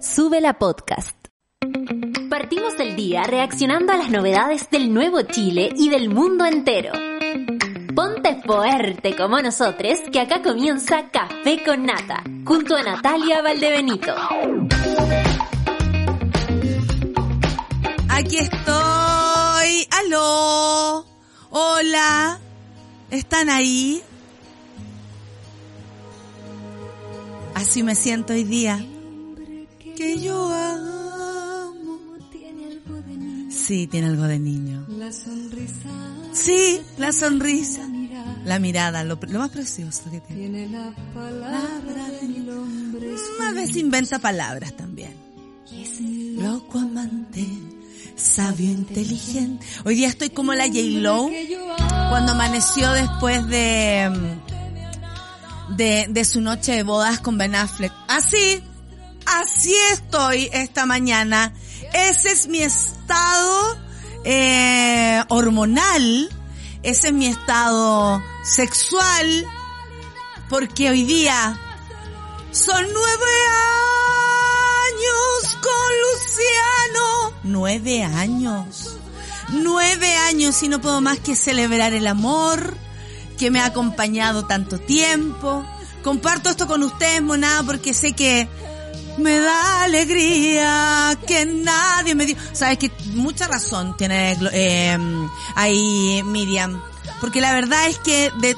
Sube la podcast. Partimos el día reaccionando a las novedades del nuevo Chile y del mundo entero. Ponte fuerte como nosotros, que acá comienza Café con Nata, junto a Natalia Valdebenito. Aquí estoy. Aló. Hola. ¿Están ahí? Así me siento hoy día. Que yo amo. Sí, tiene algo de niño. Sí, la sonrisa. La mirada, lo, lo más precioso que tiene. Palabra de A veces inventa palabras también. Loco amante, sabio inteligente. Hoy día estoy como la J-Lo cuando amaneció después de, de, de su noche de bodas con Ben Affleck. Así, así estoy esta mañana. Ese es mi estado eh, hormonal, ese es mi estado sexual, porque hoy día son nueve años con Luciano. Nueve años. Nueve años y no puedo más que celebrar el amor que me ha acompañado tanto tiempo. Comparto esto con ustedes, monada, porque sé que me da alegría que nadie me dio. Sabes que mucha razón tiene eh, ahí Miriam. Porque la verdad es que de,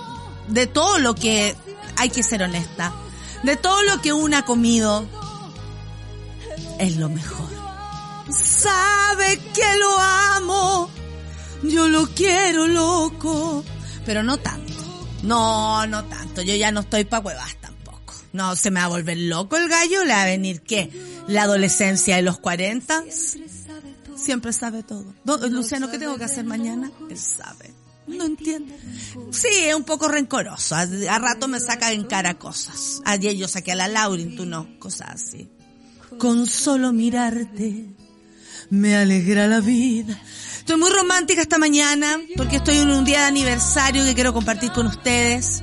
de todo lo que hay que ser honesta, de todo lo que uno ha comido, es lo mejor. Sabe que lo amo, yo lo quiero loco, pero no tanto. No, no tanto. Yo ya no estoy pa' huevas. No, se me va a volver loco el gallo, le va a venir qué? La adolescencia de los 40. Siempre sabe todo. Luciano, ¿qué tengo que hacer mañana? Él sabe. No entiende. Sí, es un poco rencoroso. A, a, rato me saca en cara cosas. Ayer yo saqué a la Laurin, tú no. Cosas así. Con solo mirarte me alegra la vida. Estoy muy romántica esta mañana porque estoy en un día de aniversario que quiero compartir con ustedes.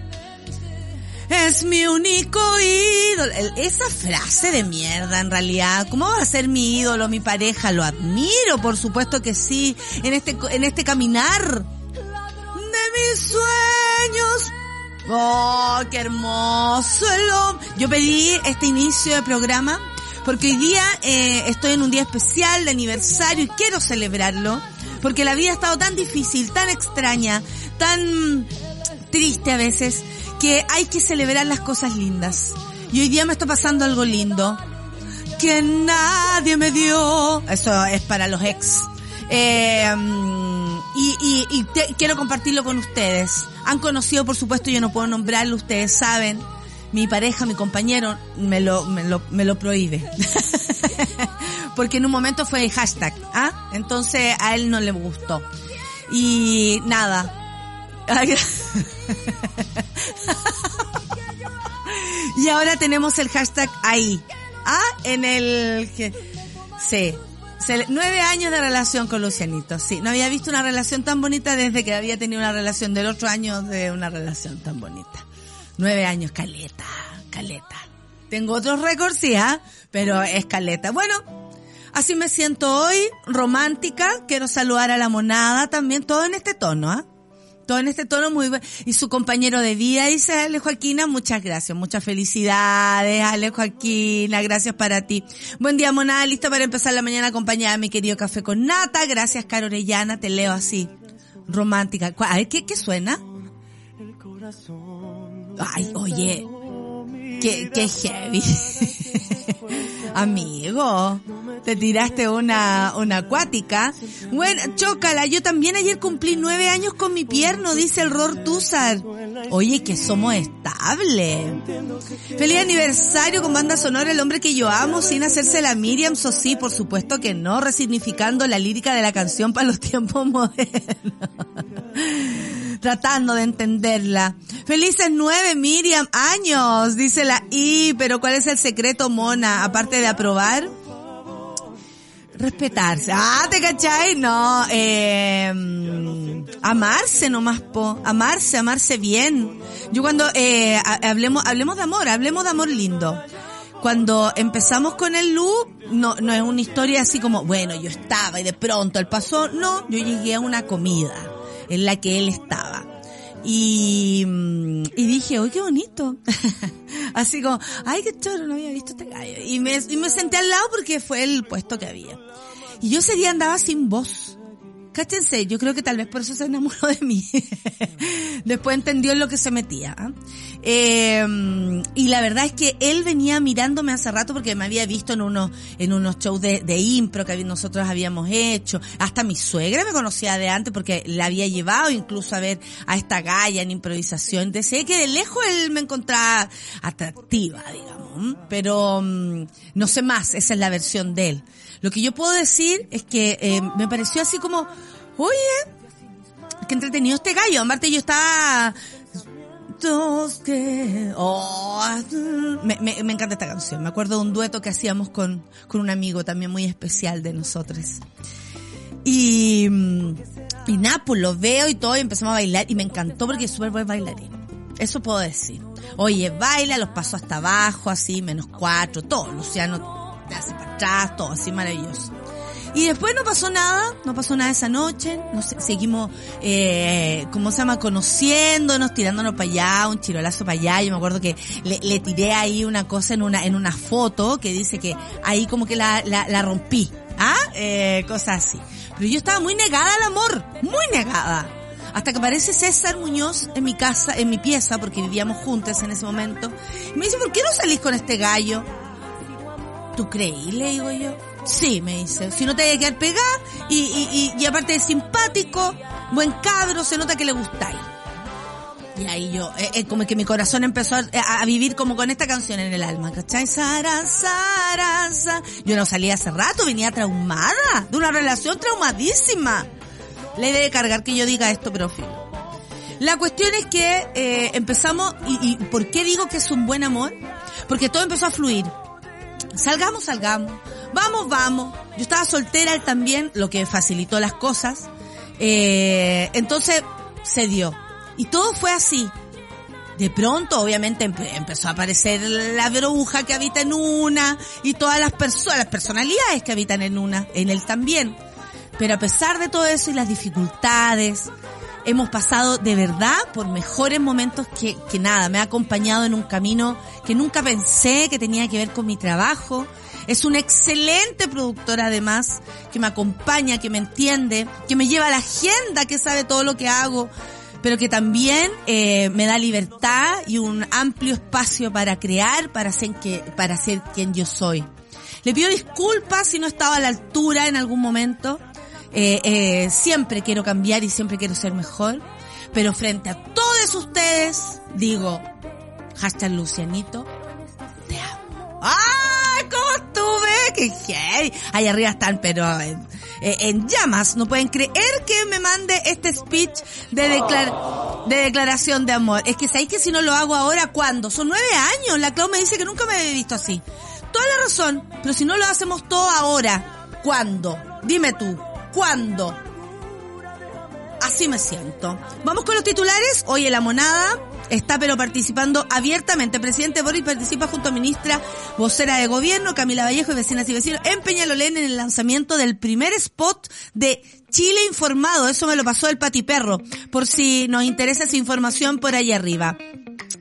Es mi único ídolo. Esa frase de mierda, en realidad. ¿Cómo va a ser mi ídolo, mi pareja? Lo admiro, por supuesto que sí. En este, en este caminar de mis sueños. Oh, qué hermoso el hombre. Yo pedí este inicio de programa porque hoy día eh, estoy en un día especial de aniversario y quiero celebrarlo. Porque la vida ha estado tan difícil, tan extraña, tan triste a veces, que hay que celebrar las cosas lindas. Y hoy día me está pasando algo lindo. Que nadie me dio. Eso es para los ex. Eh, y, y, y quiero compartirlo con ustedes. Han conocido, por supuesto, yo no puedo nombrarlo, ustedes saben. Mi pareja, mi compañero, me lo, me lo, me lo prohíbe. Porque en un momento fue el hashtag, ¿ah? Entonces a él no le gustó. Y nada. Y ahora tenemos el hashtag ahí. ¿Ah? En el que, sí. Nueve años de relación con Lucianito, sí. No había visto una relación tan bonita desde que había tenido una relación del otro año de una relación tan bonita. Nueve años, caleta, caleta. Tengo otros récords, sí, ¿ah? Pero es caleta. Bueno, así me siento hoy, romántica. Quiero saludar a la monada también, todo en este tono, ¿ah? Todo en este tono muy Y su compañero de vida, dice Ale Joaquina, muchas gracias, muchas felicidades, Ale Joaquina, gracias para ti. Buen día, monada, lista para empezar la mañana acompañada de mi querido café con nata. Gracias, Caro Orellana, te leo así. Romántica. A ver, ¿qué, qué suena? Ay, oye, qué, qué heavy. Amigo, te tiraste una, una acuática. Bueno, chócala, yo también ayer cumplí nueve años con mi pierno, dice el Ror. Oye, que somos estables. Feliz aniversario con banda sonora El hombre que yo amo, sin hacerse la Miriam Sosí, por supuesto que no, resignificando la lírica de la canción para los tiempos modernos tratando de entenderla. Felices nueve, Miriam, años, dice la I, pero ¿cuál es el secreto, Mona? Aparte de aprobar, respetarse. Ah, ¿te cachai? No, eh, amarse nomás, po. Amarse, amarse bien. Yo cuando, eh, hablemos, hablemos de amor, hablemos de amor lindo. cuando empezamos con el loop, no, no es una historia así como, bueno, yo estaba y de pronto él pasó. No, yo llegué a una comida en la que él estaba. Y, mm, y dije, uy, qué bonito. así como, ay, qué choro, no había visto este gallo. Y me, y me senté al lado porque fue el puesto que había. Y yo ese día andaba sin voz. Cáchense, yo creo que tal vez por eso se enamoró de mí. Después entendió en lo que se metía. Eh, y la verdad es que él venía mirándome hace rato porque me había visto en unos, en unos shows de, de impro que nosotros habíamos hecho. Hasta mi suegra me conocía de antes porque la había llevado incluso a ver a esta galla en improvisación. Decía que de lejos él me encontraba atractiva, digamos. Pero mm, no sé más, esa es la versión de él. Lo que yo puedo decir es que eh, me pareció así como, oye, qué entretenido este gallo. Aparte yo estaba... Oh, me, encanta esta canción. Me acuerdo de un dueto que hacíamos con, con un amigo también muy especial de nosotros. Y, y nada, pues lo veo y todo y empezamos a bailar y me encantó porque es súper buen bailarín. Eso puedo decir. Oye, baila, los paso hasta abajo, así, menos cuatro, todo. Luciano hace para atrás, todo así maravilloso. Y después no pasó nada, no pasó nada esa noche, nos seguimos, eh, ¿cómo se llama? Conociéndonos, tirándonos para allá, un chirolazo para allá. Yo me acuerdo que le, tiré ahí una cosa en una, en una foto que dice que ahí como que la, la, la rompí, ¿ah? Eh, cosas así. Pero yo estaba muy negada al amor, muy negada. Hasta que aparece César Muñoz en mi casa, en mi pieza, porque vivíamos juntos en ese momento. Y me dice, ¿por qué no salís con este gallo? ¿Tú creí? Le digo yo. Sí, me dice. Si no te hay que quedar pegada y, y, y, aparte de simpático, buen cabro, se nota que le gustáis. Y ahí yo, eh, eh, como que mi corazón empezó a, a, vivir como con esta canción en el alma, ¿cachai? Sara, Sara, Sara. Yo no salía hace rato, venía traumada, de una relación traumadísima. Le debe cargar que yo diga esto, pero filo. La cuestión es que eh, empezamos, y, y ¿por qué digo que es un buen amor? Porque todo empezó a fluir salgamos, salgamos, vamos, vamos. Yo estaba soltera él también, lo que facilitó las cosas. Eh, entonces se dio. Y todo fue así. De pronto, obviamente, empezó a aparecer la bruja que habita en una y todas las personas, las personalidades que habitan en una, en él también. Pero a pesar de todo eso y las dificultades, hemos pasado de verdad por mejores momentos que, que nada. Me ha acompañado en un camino que nunca pensé que tenía que ver con mi trabajo. Es una excelente productora además, que me acompaña, que me entiende, que me lleva a la agenda, que sabe todo lo que hago, pero que también eh, me da libertad y un amplio espacio para crear, para ser, que, para ser quien yo soy. Le pido disculpas si no estaba a la altura en algún momento. Eh, eh, siempre quiero cambiar y siempre quiero ser mejor. Pero frente a todos ustedes, digo, hashtag Lucianito, te amo. ¡Ay, cómo estuve! ¡Qué gay! Ahí arriba están, pero en, en, llamas. No pueden creer que me mande este speech de, declar, de declaración de amor. Es que sabéis que si no lo hago ahora, ¿cuándo? Son nueve años. La Clau me dice que nunca me había visto así. Toda la razón. Pero si no lo hacemos todo ahora, ¿cuándo? Dime tú. ¿Cuándo? Así me siento. Vamos con los titulares. Hoy en la monada está pero participando abiertamente. Presidente Boris participa junto a ministra vocera de gobierno, Camila Vallejo y vecinas y vecinos en Peñalolén en el lanzamiento del primer spot de Chile Informado. Eso me lo pasó el Patiperro. Por si nos interesa esa información por ahí arriba.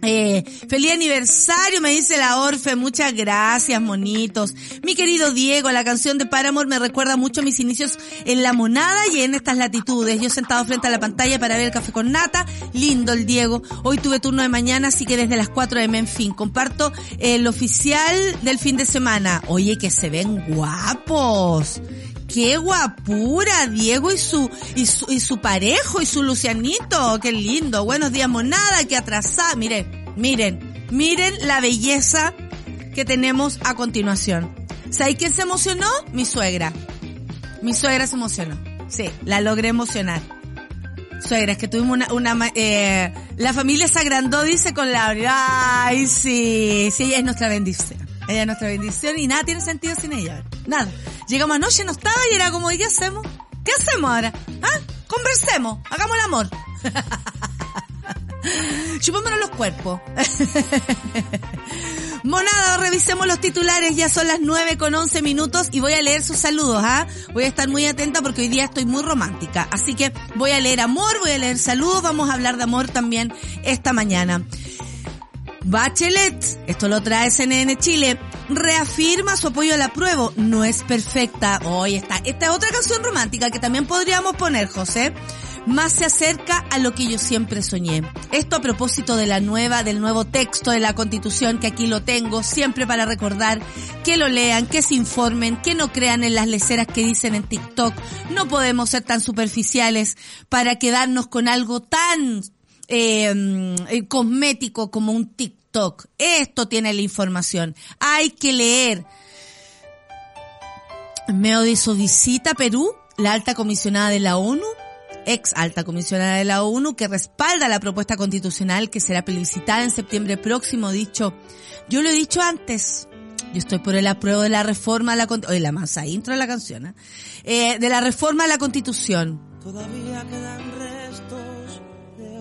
Eh, feliz aniversario, me dice la Orfe, muchas gracias, monitos. Mi querido Diego, la canción de Paramore me recuerda mucho a mis inicios en la monada y en estas latitudes. Yo sentado frente a la pantalla para ver el café con nata, lindo el Diego. Hoy tuve turno de mañana, así que desde las 4 de Menfin. Comparto el oficial del fin de semana. Oye, que se ven guapos qué guapura, Diego y su, y su, y su parejo y su Lucianito, qué lindo. Buenos días, monada, que atrasada. Miren, miren, miren la belleza que tenemos a continuación. ¿Sabes quién se emocionó? Mi suegra. Mi suegra se emocionó. Sí, la logré emocionar. Suegra, es que tuvimos una, una eh, la familia se agrandó, dice con Laura. Ay, sí, sí, ella es nuestra bendición. Ella es nuestra bendición y nada tiene sentido sin ella. Nada. Llegamos anoche, no estaba y era como, ¿y qué hacemos? ¿Qué hacemos ahora? ¿Ah? Conversemos, hagamos el amor. Chupémonos los cuerpos. Monada, revisemos los titulares, ya son las 9 con 11 minutos y voy a leer sus saludos, ¿ah? Voy a estar muy atenta porque hoy día estoy muy romántica, así que voy a leer amor, voy a leer saludos, vamos a hablar de amor también esta mañana. Bachelet, esto lo trae CNN Chile, reafirma su apoyo al apruebo. No es perfecta. Hoy está. Esta es otra canción romántica que también podríamos poner, José. Más se acerca a lo que yo siempre soñé. Esto a propósito de la nueva, del nuevo texto de la Constitución, que aquí lo tengo, siempre para recordar que lo lean, que se informen, que no crean en las leceras que dicen en TikTok. No podemos ser tan superficiales para quedarnos con algo tan eh, cosmético como un TikTok esto tiene la información. Hay que leer. Me de su visita Perú, la alta comisionada de la ONU, ex alta comisionada de la ONU, que respalda la propuesta constitucional que será plebiscitada en septiembre próximo, dicho, yo lo he dicho antes, yo estoy por el apruebo de la reforma a la oye, la masa intro de la canción, ¿eh? Eh, de la reforma a la constitución.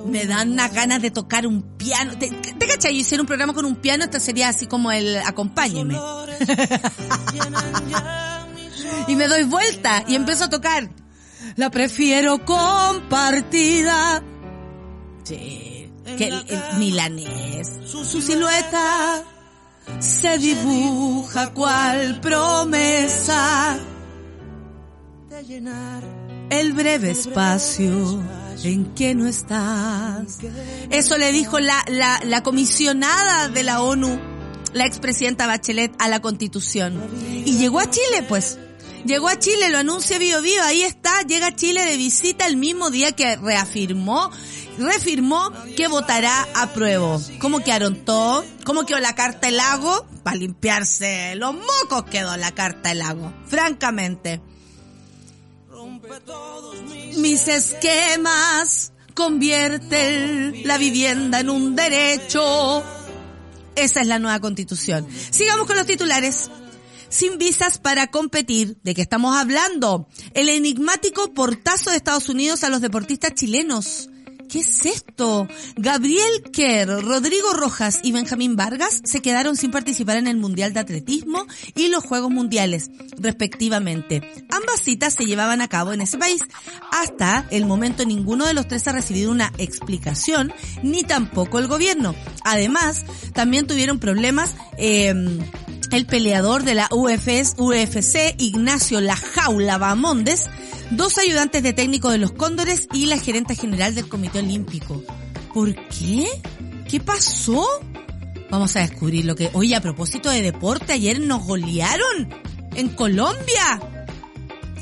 Me dan unas ganas de tocar un piano. ¿Te, te cachai? Yo hiciera un programa con un piano, este sería así como el acompáñeme. y me doy vuelta y empiezo a tocar. La prefiero compartida. Sí. Que el, milanés. Su, su silueta se dibuja cual promesa de llenar el breve espacio en que no estás. Eso le dijo la, la, la comisionada de la ONU, la expresidenta Bachelet, a la constitución. Y llegó a Chile, pues. Llegó a Chile, lo anuncia Bio Bio, ahí está, llega a Chile de visita el mismo día que reafirmó, refirmó que votará a prueba. ¿Cómo quedaron todos? ¿Cómo quedó la carta del lago? Para limpiarse los mocos quedó la carta del lago, francamente mis esquemas, convierte la vivienda en un derecho. Esa es la nueva constitución. Sigamos con los titulares. Sin visas para competir, ¿de qué estamos hablando? El enigmático portazo de Estados Unidos a los deportistas chilenos. ¿Qué es esto? Gabriel Kerr, Rodrigo Rojas y Benjamín Vargas se quedaron sin participar en el Mundial de Atletismo y los Juegos Mundiales, respectivamente. Ambas citas se llevaban a cabo en ese país. Hasta el momento ninguno de los tres ha recibido una explicación, ni tampoco el gobierno. Además, también tuvieron problemas eh, el peleador de la UFS, UFC, Ignacio La Jaula Bamondes, dos ayudantes de técnico de los Cóndores y la gerente general del Comité Olímpico. ¿Por qué? ¿Qué pasó? Vamos a descubrir lo que... Oye, a propósito de deporte, ayer nos golearon en Colombia.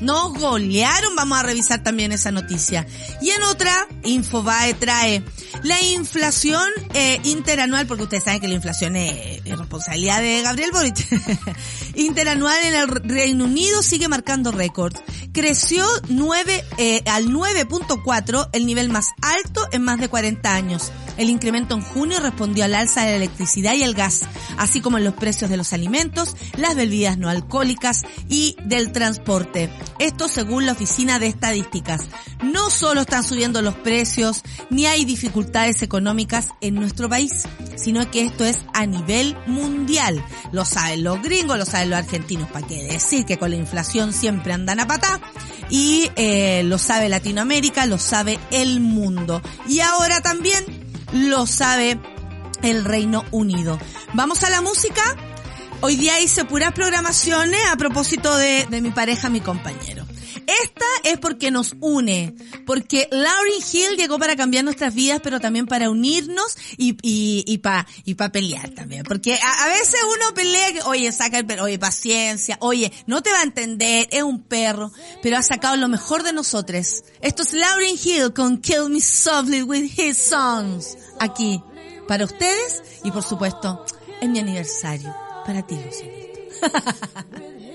Nos golearon, vamos a revisar también esa noticia. Y en otra, Infobae trae la inflación eh, interanual, porque ustedes saben que la inflación es, responsabilidad de Gabriel Boric. interanual en el Reino Unido sigue marcando récord. Creció 9, eh, al 9.4, el nivel más alto en más de 40 años. El incremento en junio respondió al alza de la electricidad y el gas, así como en los precios de los alimentos, las bebidas no alcohólicas y del transporte. Esto según la Oficina de Estadísticas. No solo están subiendo los precios, ni hay dificultades económicas en nuestro país, sino que esto es a nivel mundial. Lo saben los gringos, lo saben los argentinos, ¿para qué decir que con la inflación siempre andan a patá? Y eh, lo sabe Latinoamérica, lo sabe el mundo. Y ahora también lo sabe el Reino Unido. Vamos a la música. Hoy día hice puras programaciones a propósito de, de mi pareja, mi compañero. Esta es porque nos une, porque Lauryn Hill llegó para cambiar nuestras vidas, pero también para unirnos y, y, y para y pa pelear también. Porque a, veces uno pelea que, oye, saca el oye, paciencia, oye, no te va a entender, es un perro, pero ha sacado lo mejor de nosotros. Esto es Lauryn Hill con Kill Me Softly with His Songs. Aquí, para ustedes y por supuesto, en mi aniversario, para ti, Lucianito.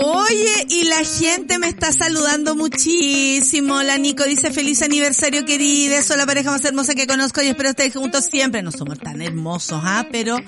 Oye, y la gente me está saludando muchísimo. La Nico dice feliz aniversario querida, soy la pareja más hermosa que conozco y espero estar juntos siempre. No somos tan hermosos, ¿ah? Pero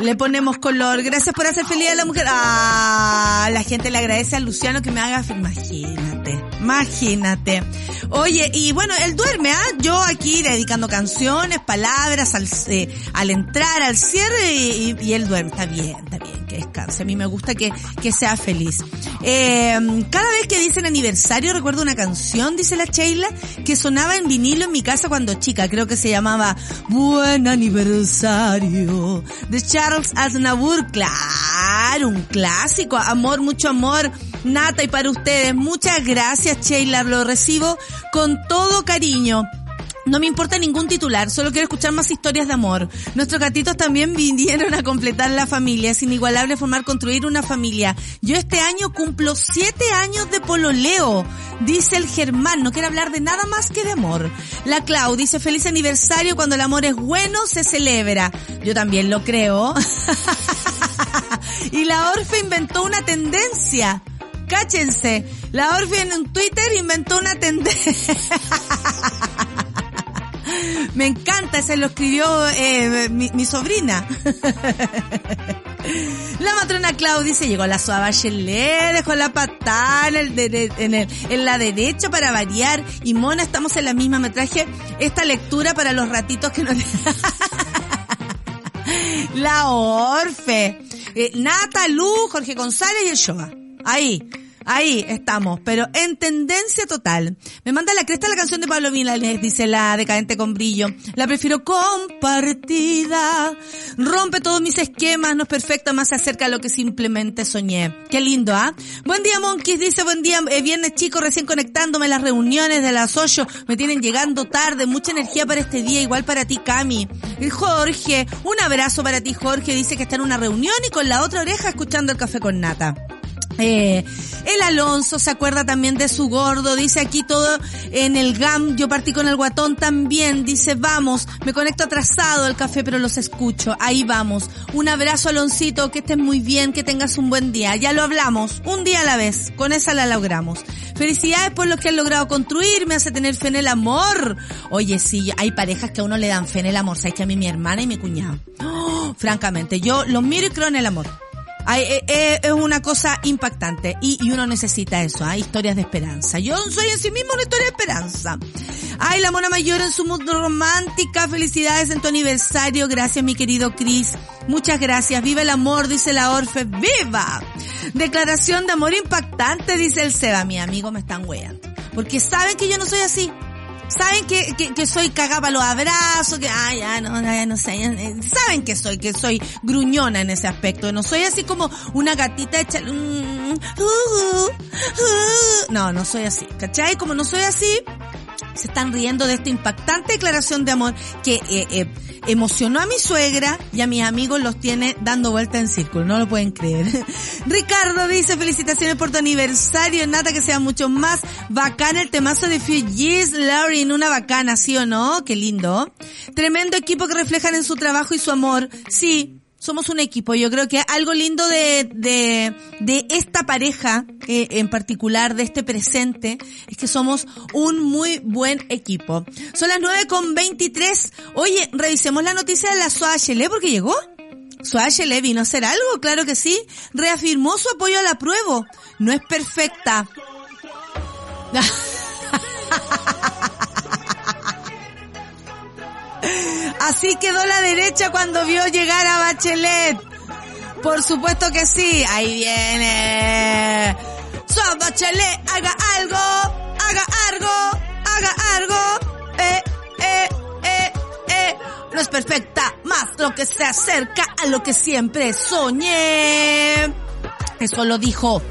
le ponemos color. Gracias por hacer feliz a la mujer. Ah, la gente le agradece a Luciano que me haga, imagínate, imagínate. Oye, y bueno, él duerme, ¿ah? Yo aquí dedicando canciones, palabras al, eh, al entrar, al cierre y, y, él duerme. Está bien, está bien, que descanse. A mí me gusta que, que sea feliz. Eh, cada vez que dicen aniversario recuerdo una canción, dice la Sheila, que sonaba en vinilo en mi casa cuando chica. Creo que se llamaba Buen aniversario de Charles Aznavour. Claro, un clásico. Amor, mucho amor. Nata y para ustedes. Muchas gracias, Sheila. Lo recibo con todo cariño. No me importa ningún titular, solo quiero escuchar más historias de amor. Nuestros gatitos también vinieron a completar la familia. Es inigualable formar, construir una familia. Yo este año cumplo siete años de pololeo, dice el Germán. No quiere hablar de nada más que de amor. La Clau dice feliz aniversario. Cuando el amor es bueno, se celebra. Yo también lo creo. y la Orfe inventó una tendencia. Cáchense. La Orfe en Twitter inventó una tendencia. Me encanta, se lo escribió eh, mi, sobrina. La matrona Clau dice, llegó la suave dejó la patada en, el, en, el, en la derecha para variar. Y Mona, estamos en la misma. Me traje esta lectura para los ratitos que nos... la Orfe. Eh, Nata, Lu, Jorge González y el Shoa. Ahí. Ahí estamos, pero en tendencia total. Me manda la cresta la canción de Pablo Milanés, dice la decadente con brillo. La prefiero compartida. Rompe todos mis esquemas, no es perfecta, más se acerca a lo que simplemente soñé. Qué lindo, ¿ah? Buen día, Monkeys, dice buen día, eh, viernes chicos, recién conectándome las reuniones de las 8. Me tienen llegando tarde, mucha energía para este día, igual para ti, Cami. Jorge, un abrazo para ti, Jorge, dice que está en una reunión y con la otra oreja escuchando el café con nata. Eh, el Alonso se acuerda también de su gordo, dice aquí todo en el GAM, yo partí con el guatón también, dice vamos, me conecto atrasado al café pero los escucho, ahí vamos. Un abrazo Aloncito, que estés muy bien, que tengas un buen día, ya lo hablamos, un día a la vez, con esa la logramos. Felicidades por lo que han logrado construir, me hace tener fe en el amor. Oye, sí, hay parejas que a uno le dan fe en el amor, sabes que a mí mi hermana y mi cuñado. Oh, francamente, yo los miro y creo en el amor. Eh, eh, es una cosa impactante y, uno necesita eso, ¿ah? historias de esperanza. Yo soy en sí mismo una historia de esperanza. Ay, la mona mayor en su mundo romántica. Felicidades en tu aniversario. Gracias, mi querido Chris. Muchas gracias. Viva el amor, dice la Orfe. ¡Viva! Declaración de amor impactante, dice el Seba. Mi amigo me están weando. Porque saben que yo no soy así. Saben que, que, que soy cagaba los abrazos, que, ay, ya, no, ya, no sé, ya, saben que soy, que soy gruñona en ese aspecto. No soy así como una gatita hecha, mm, uh, uh. no, no soy así, ¿cachai? Como no soy así, se están riendo de esta impactante declaración de amor que eh, eh, emocionó a mi suegra y a mis amigos los tiene dando vuelta en círculo, no lo pueden creer. Ricardo dice felicitaciones por tu aniversario, Nata que sea mucho más bacán el temazo de Fugees, Lauren, una bacana, ¿sí o no? Qué lindo. Tremendo equipo que reflejan en su trabajo y su amor. Sí, somos un equipo. Yo creo que algo lindo de, de, de esta pareja eh, en particular, de este presente, es que somos un muy buen equipo. Son las 9 con 23. Oye, revisemos la noticia de la SOA porque llegó. SOA vino a hacer algo, claro que sí. Reafirmó su apoyo a la prueba. No es perfecta. Así quedó la derecha cuando vio llegar a Bachelet. Por supuesto que sí. Ahí viene. Soy Bachelet, haga algo, haga algo, haga algo. Eh, eh, eh, eh. No es perfecta, más lo que se acerca a lo que siempre soñé. Eso lo dijo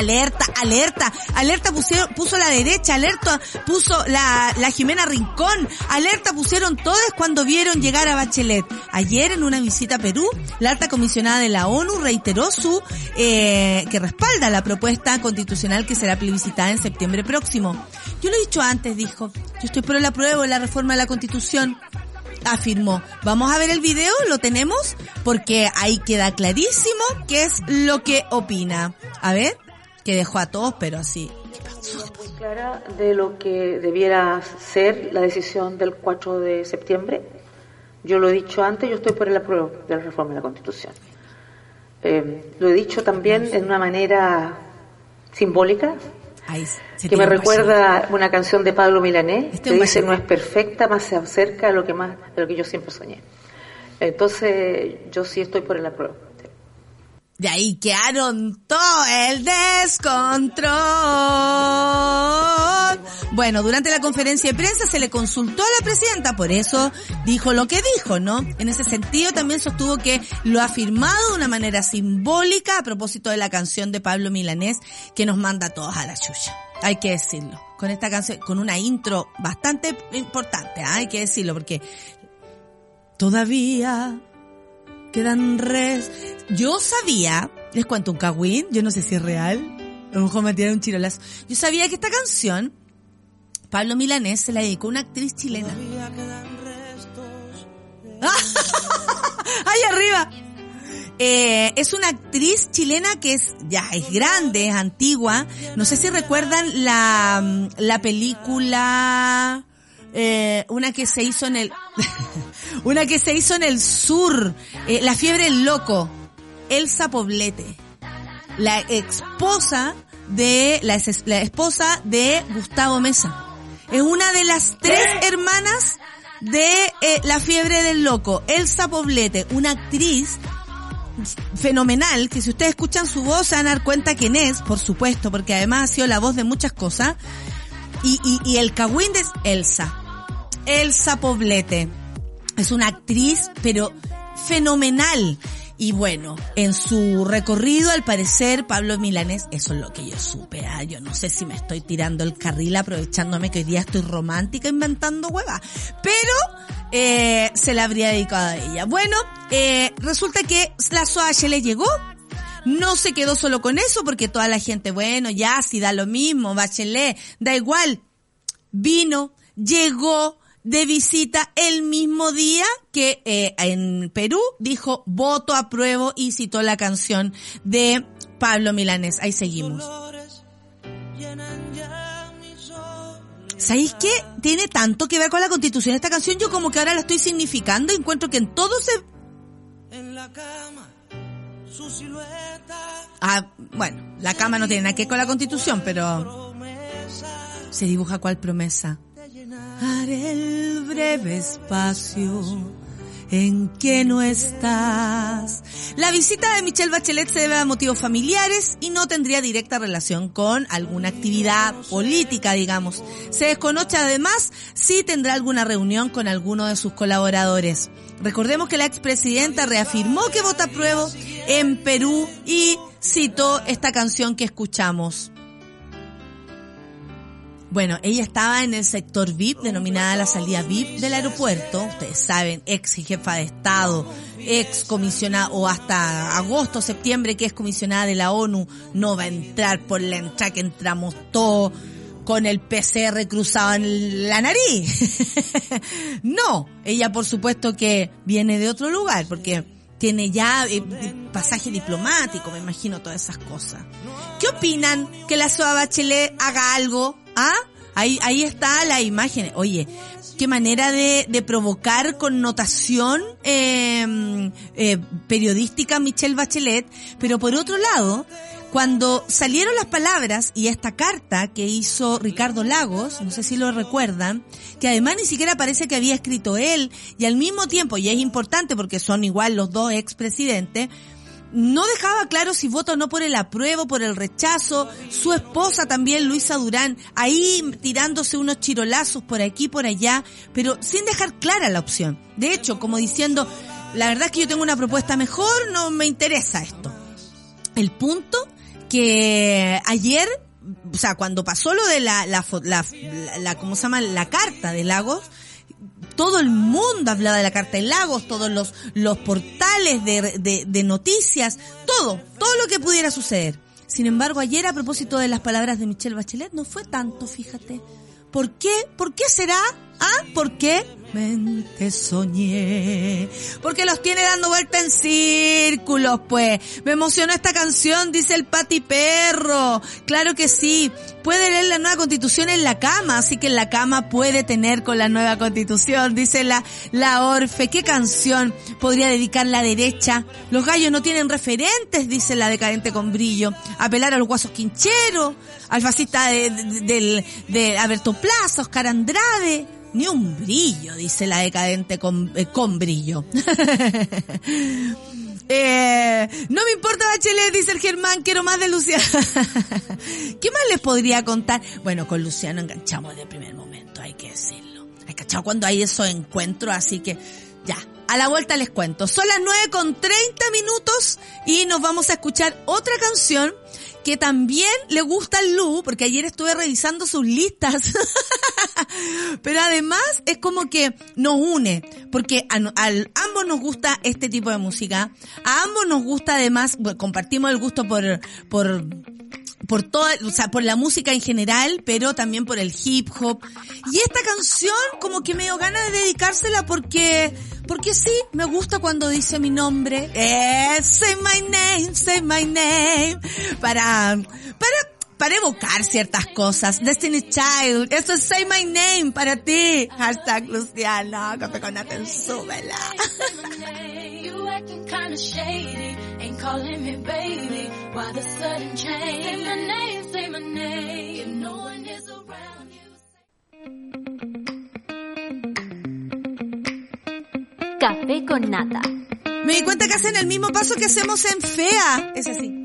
alerta, alerta, alerta pusieron, puso la derecha, alerta puso la, la Jimena Rincón, alerta pusieron todos cuando vieron llegar a Bachelet. Ayer en una visita a Perú, la alta comisionada de la ONU reiteró su, eh, que respalda la propuesta constitucional que será plebiscitada en septiembre próximo. Yo lo he dicho antes, dijo, yo estoy por el apruebo de la reforma de la constitución afirmó. Vamos a ver el video, lo tenemos, porque ahí queda clarísimo qué es lo que opina. A ver, que dejó a todos, pero así. Muy clara de lo que debiera ser la decisión del 4 de septiembre. Yo lo he dicho antes, yo estoy por el apruebo de la reforma de la Constitución. Eh, lo he dicho también en una manera simbólica, que me recuerda una canción de Pablo Milanés, este que dice no es perfecta, más se acerca a lo que más, de lo que yo siempre soñé. Entonces, yo sí estoy por el apruebo. De ahí quedaron todo el descontrol. Bueno, durante la conferencia de prensa se le consultó a la presidenta, por eso dijo lo que dijo, ¿no? En ese sentido también sostuvo que lo ha firmado de una manera simbólica a propósito de la canción de Pablo Milanés que nos manda a todos a la chucha. Hay que decirlo. Con esta canción, con una intro bastante importante, ¿ah? hay que decirlo, porque todavía quedan res. Yo sabía, les cuento un cagüín, yo no sé si es real, a lo mejor me tiran un chirolazo. Yo sabía que esta canción, Pablo Milanés se la dedicó a una actriz chilena. ¡Ahí arriba! Eh, es una actriz chilena que es, ya es grande, es antigua. No sé si recuerdan la, la película, eh, una que se hizo en el, una que se hizo en el sur, eh, La fiebre del loco, Elsa Poblete, la esposa de, la, la esposa de Gustavo Mesa. Es una de las tres hermanas de eh, La fiebre del loco, Elsa Poblete, una actriz fenomenal, que si ustedes escuchan su voz se van a dar cuenta quién es, por supuesto, porque además ha sido la voz de muchas cosas. Y, y, y el cagüín es Elsa. Elsa Poblete. Es una actriz, pero fenomenal. Y bueno, en su recorrido, al parecer, Pablo Milanés, eso es lo que yo supe. Ah, yo no sé si me estoy tirando el carril aprovechándome que hoy día estoy romántica inventando huevas. Pero, eh, se la habría dedicado a ella. Bueno, eh, resulta que la SOH le llegó. No se quedó solo con eso porque toda la gente, bueno, ya, si da lo mismo, Bachelet, da igual. Vino, llegó, de visita el mismo día que eh, en Perú dijo voto apruebo y citó la canción de Pablo Milanés. Ahí seguimos. ¿Sabéis qué? Tiene tanto que ver con la constitución esta canción. Yo como que ahora la estoy significando encuentro que en todo se... En la cama, su silueta. Ah, bueno, la cama no tiene nada que ver con la constitución, pero... Se dibuja cuál promesa. Haré el breve espacio en que no estás. La visita de Michelle Bachelet se debe a motivos familiares y no tendría directa relación con alguna actividad política, digamos. Se desconoce además si tendrá alguna reunión con alguno de sus colaboradores. Recordemos que la expresidenta reafirmó que vota pruebo en Perú y citó esta canción que escuchamos. Bueno, ella estaba en el sector VIP, denominada la salida VIP del aeropuerto. Ustedes saben, ex jefa de Estado, ex comisionada, o hasta agosto, septiembre, que es comisionada de la ONU, no va a entrar por la entrada que entramos todos con el PCR cruzado en la nariz. no, ella por supuesto que viene de otro lugar, porque tiene ya eh, pasaje diplomático, me imagino todas esas cosas. ¿Qué opinan que la SOA Bachelet haga algo Ah, ahí, ahí está la imagen. Oye, qué manera de, de provocar connotación eh, eh, periodística Michelle Bachelet, pero por otro lado, cuando salieron las palabras y esta carta que hizo Ricardo Lagos, no sé si lo recuerdan, que además ni siquiera parece que había escrito él, y al mismo tiempo, y es importante porque son igual los dos expresidentes, no dejaba claro si vota o no por el apruebo, por el rechazo. Su esposa también, Luisa Durán, ahí tirándose unos chirolazos por aquí, por allá, pero sin dejar clara la opción. De hecho, como diciendo, la verdad es que yo tengo una propuesta mejor, no me interesa esto. El punto que ayer, o sea, cuando pasó lo de la, la, la, la ¿cómo se llama? La carta de Lagos, todo el mundo hablaba de la Carta de Lagos, todos los, los portales de, de, noticias, todo, todo lo que pudiera suceder. Sin embargo, ayer a propósito de las palabras de Michelle Bachelet, no fue tanto, fíjate. ¿Por qué? ¿Por qué será? ¿Ah? ¿Por qué? Mente soñé. Porque los tiene dando vuelta en círculos, pues. Me emocionó esta canción, dice el Pati Perro. Claro que sí. Puede leer la nueva constitución en la cama, así que en la cama puede tener con la nueva constitución, dice la, la Orfe. ¿Qué canción podría dedicar la derecha? Los gallos no tienen referentes, dice la decadente con brillo. Apelar a los guasos quincheros, al fascista de, de, de, de Alberto Plaza, Oscar Andrade. Ni un brillo, dice la decadente con, eh, con brillo. eh, no me importa Bachelet, dice el Germán, quiero más de Luciano. ¿Qué más les podría contar? Bueno, con Luciano enganchamos de primer momento, hay que decirlo. Hay cachado cuando hay esos encuentros, así que ya, a la vuelta les cuento. Son las 9 con 30 minutos y nos vamos a escuchar otra canción que también le gusta al Lu, porque ayer estuve revisando sus listas. Pero además es como que nos une, porque a, a, ambos nos gusta este tipo de música. A ambos nos gusta además, compartimos el gusto por, por, por toda, o sea, por la música en general, pero también por el hip hop. Y esta canción como que me dio ganas de dedicársela porque, porque sí, me gusta cuando dice mi nombre. Eh, say my name, say my name. Para, para, para evocar ciertas cosas. Destiny Child, esto es Say My Name para ti. Hashtag Luciano, café con Aten, súbela. acting kinda shady. Ain't calling me baby. Why the sudden change? Say my name, say my name. If no one is around you. Café con nata. Me di cuenta que hacen el mismo paso que hacemos en FEA. Es así.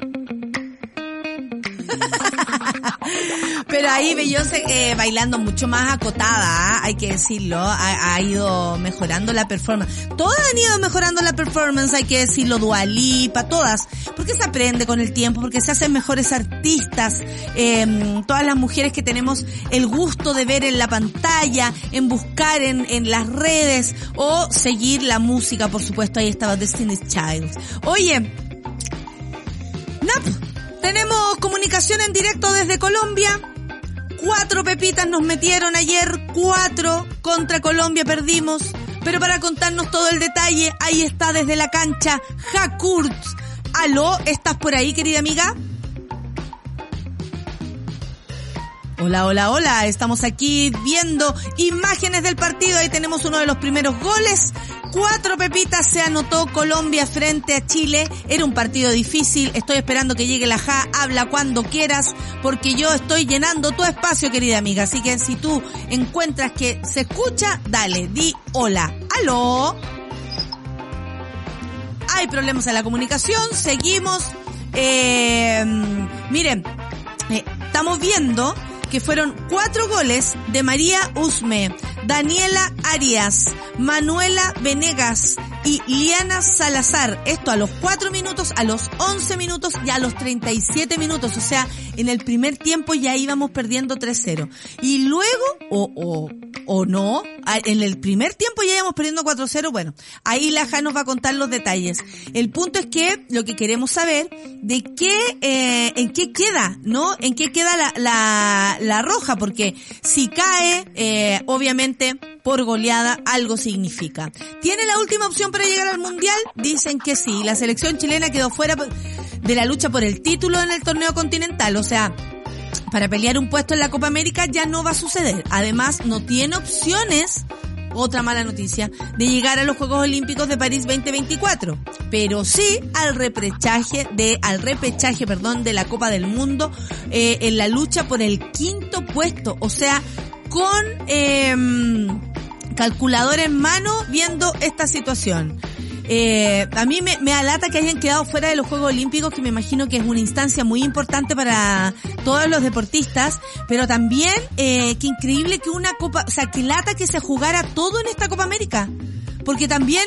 Pero ahí Beyoncé eh, bailando mucho más acotada, hay que decirlo, ha, ido mejorando la performance. Todas han ido mejorando la performance, hay que decirlo, Dualipa, todas. Porque se aprende con el tiempo, porque se hacen mejores artistas. Eh, todas las mujeres que tenemos el gusto de ver en la pantalla, en buscar en, en las redes o seguir la música, por supuesto, ahí estaba Destiny's Child. Oye, Nap, tenemos comunicación en directo desde Colombia. Cuatro pepitas nos metieron ayer, cuatro contra Colombia perdimos. Pero para contarnos todo el detalle, ahí está desde la cancha Hakurt. Aló, ¿estás por ahí, querida amiga? Hola, hola, hola. Estamos aquí viendo imágenes del partido. Ahí tenemos uno de los primeros goles. Cuatro pepitas se anotó Colombia frente a Chile. Era un partido difícil. Estoy esperando que llegue la Ja. Habla cuando quieras porque yo estoy llenando tu espacio, querida amiga. Así que si tú encuentras que se escucha, dale, di hola. Aló. Hay problemas en la comunicación. Seguimos. Eh, miren, eh, estamos viendo que fueron cuatro goles de María Usme, Daniela Arias, Manuela Venegas y Liana Salazar. Esto a los cuatro minutos, a los once minutos y a los 37 minutos. O sea, en el primer tiempo ya íbamos perdiendo 3-0. Y luego, o, o, o no, en el primer tiempo ya íbamos perdiendo 4-0. Bueno, ahí la Ja nos va a contar los detalles. El punto es que lo que queremos saber de qué, eh, en qué queda, ¿no? En qué queda la, la, la roja, porque si cae, eh, obviamente por goleada algo significa. ¿Tiene la última opción para llegar al Mundial? Dicen que sí. La selección chilena quedó fuera de la lucha por el título en el torneo continental. O sea, para pelear un puesto en la Copa América ya no va a suceder. Además, no tiene opciones otra mala noticia, de llegar a los Juegos Olímpicos de París 2024, pero sí al repechaje de, al repechaje, perdón, de la Copa del Mundo, eh, en la lucha por el quinto puesto, o sea, con eh, calculador en mano viendo esta situación. Eh, a mí me, me, alata que hayan quedado fuera de los Juegos Olímpicos, que me imagino que es una instancia muy importante para todos los deportistas, pero también eh, que increíble que una Copa, o sea, que lata que se jugara todo en esta Copa América, porque también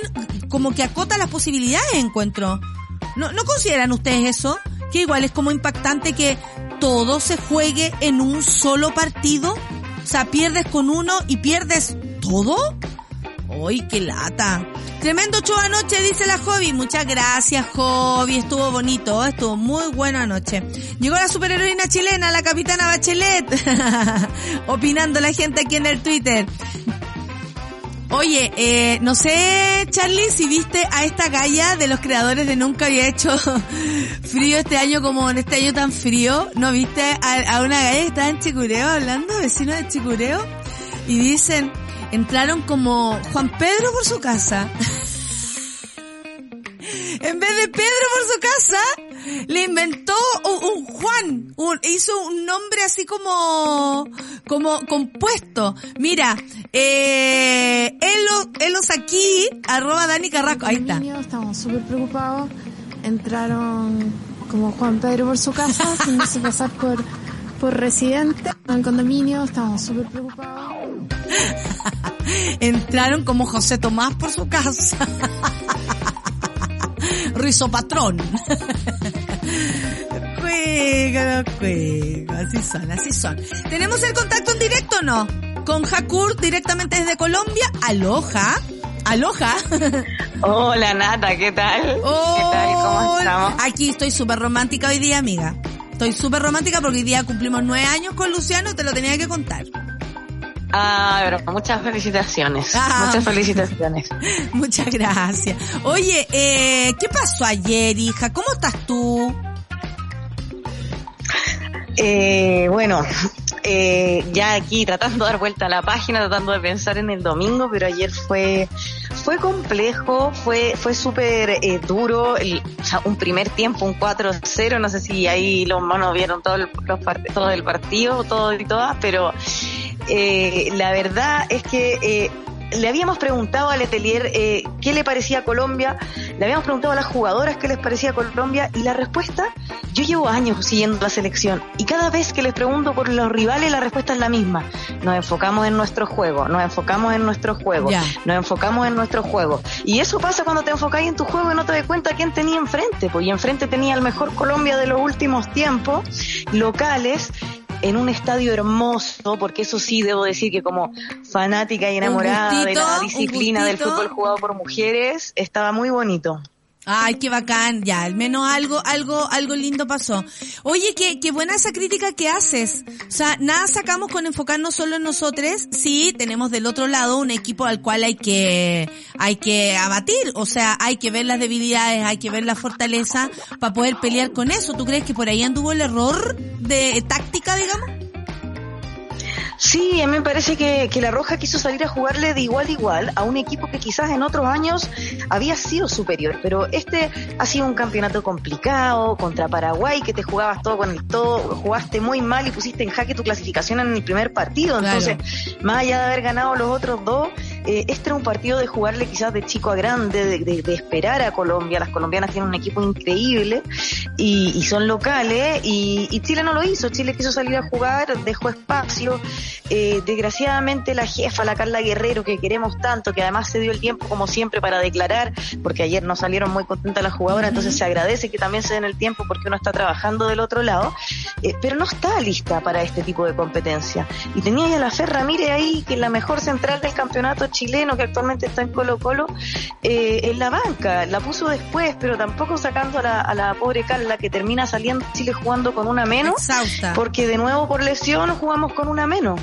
como que acota las posibilidades de encuentro. ¿No, ¿No consideran ustedes eso? Que igual es como impactante que todo se juegue en un solo partido. Sea, pierdes con uno y pierdes todo. ¡Uy, qué lata! Tremendo show anoche, dice la Hobby. Muchas gracias, Hobby. Estuvo bonito, estuvo muy bueno anoche. Llegó la superheroína chilena, la capitana Bachelet. Opinando la gente aquí en el Twitter. Oye, eh, no sé, Charlie, si viste a esta galla de los creadores de Nunca había hecho frío este año como en este año tan frío. ¿No viste a, una galla que estaba en Chicureo hablando, vecino de Chicureo? Y dicen, entraron como Juan Pedro por su casa. en vez de Pedro por su casa, le inventó un, un Juan, un, hizo un nombre así como, como compuesto. Mira, eh, Elo, Elos aquí, arroba Dani Carrasco, ahí está. condominio, Estábamos súper preocupados. Entraron como Juan Pedro por su casa, haciéndose pasar por, por residente. En condominio, estábamos súper preocupados. Entraron como José Tomás por su casa. Rizo patrón. Juega, juega. Así son, así son. ¿Tenemos el contacto en directo o no? Con Hakur directamente desde Colombia. Aloha. Aloha. Hola Nata, ¿qué tal? ¿Qué tal? ¿Cómo estamos? Aquí estoy súper romántica hoy día, amiga. Estoy súper romántica porque hoy día cumplimos nueve años con Luciano te lo tenía que contar. Ah, pero muchas felicitaciones. Ah. Muchas felicitaciones. Muchas gracias. Oye, eh, ¿qué pasó ayer, hija? ¿Cómo estás tú? Eh, bueno, eh, ya aquí tratando de dar vuelta a la página, tratando de pensar en el domingo, pero ayer fue fue complejo, fue fue súper eh, duro, el- o sea, un primer tiempo, un 4-0, no sé si ahí los monos vieron todo el, los todo el partido, todo y todas, pero eh, la verdad es que eh, le habíamos preguntado a Letelier eh, qué le parecía Colombia, le habíamos preguntado a las jugadoras qué les parecía Colombia y la respuesta, yo llevo años siguiendo la selección y cada vez que les pregunto por los rivales la respuesta es la misma. Nos enfocamos en nuestro juego, nos enfocamos en nuestro juego, nos enfocamos en nuestro juego. Y eso pasa cuando te enfocáis en tu juego y no te das cuenta quién tenía enfrente. Pues y enfrente tenía el mejor Colombia de los últimos tiempos, locales, en un estadio hermoso, porque eso sí debo decir que como fanática y enamorada de la disciplina del fútbol jugado por mujeres, estaba muy bonito. Ay, qué bacán, ya, al menos algo, algo, algo lindo pasó. Oye, qué, qué buena esa crítica que haces. O sea, nada sacamos con enfocarnos solo en nosotros, sí, tenemos del otro lado un equipo al cual hay que, hay que abatir, o sea, hay que ver las debilidades, hay que ver la fortaleza para poder pelear con eso. ¿Tú crees que por ahí anduvo el error de táctica, digamos? Sí, a mí me parece que, que la Roja quiso salir a jugarle de igual a igual a un equipo que quizás en otros años había sido superior, pero este ha sido un campeonato complicado contra Paraguay, que te jugabas todo con el todo, jugaste muy mal y pusiste en jaque tu clasificación en el primer partido, Claro. entonces, más allá de haber ganado los otros dos, eh, este era un partido de jugarle quizás de chico a grande, de, de- de esperar a Colombia, las colombianas tienen un equipo increíble y, y son locales y, y Chile no lo hizo, Chile quiso salir a jugar, dejó espacio, eh, desgraciadamente la jefa, la Carla Guerrero, que queremos tanto, que además se dio el tiempo como siempre para declarar, porque ayer no salieron muy contentas las jugadoras, entonces se agradece que también se den el tiempo porque uno está trabajando del otro lado, eh, pero no está lista para este tipo de competencia. Y tenía ya la Fer Ramírez ahí, que es la mejor central del campeonato chileno, que actualmente está en Colo Colo, eh, en la banca, la puso después, pero tampoco sacando a la, a la pobre Carla, que termina saliendo Chile jugando con una menos, Exhausta. porque de nuevo por lesión jugamos con una menos.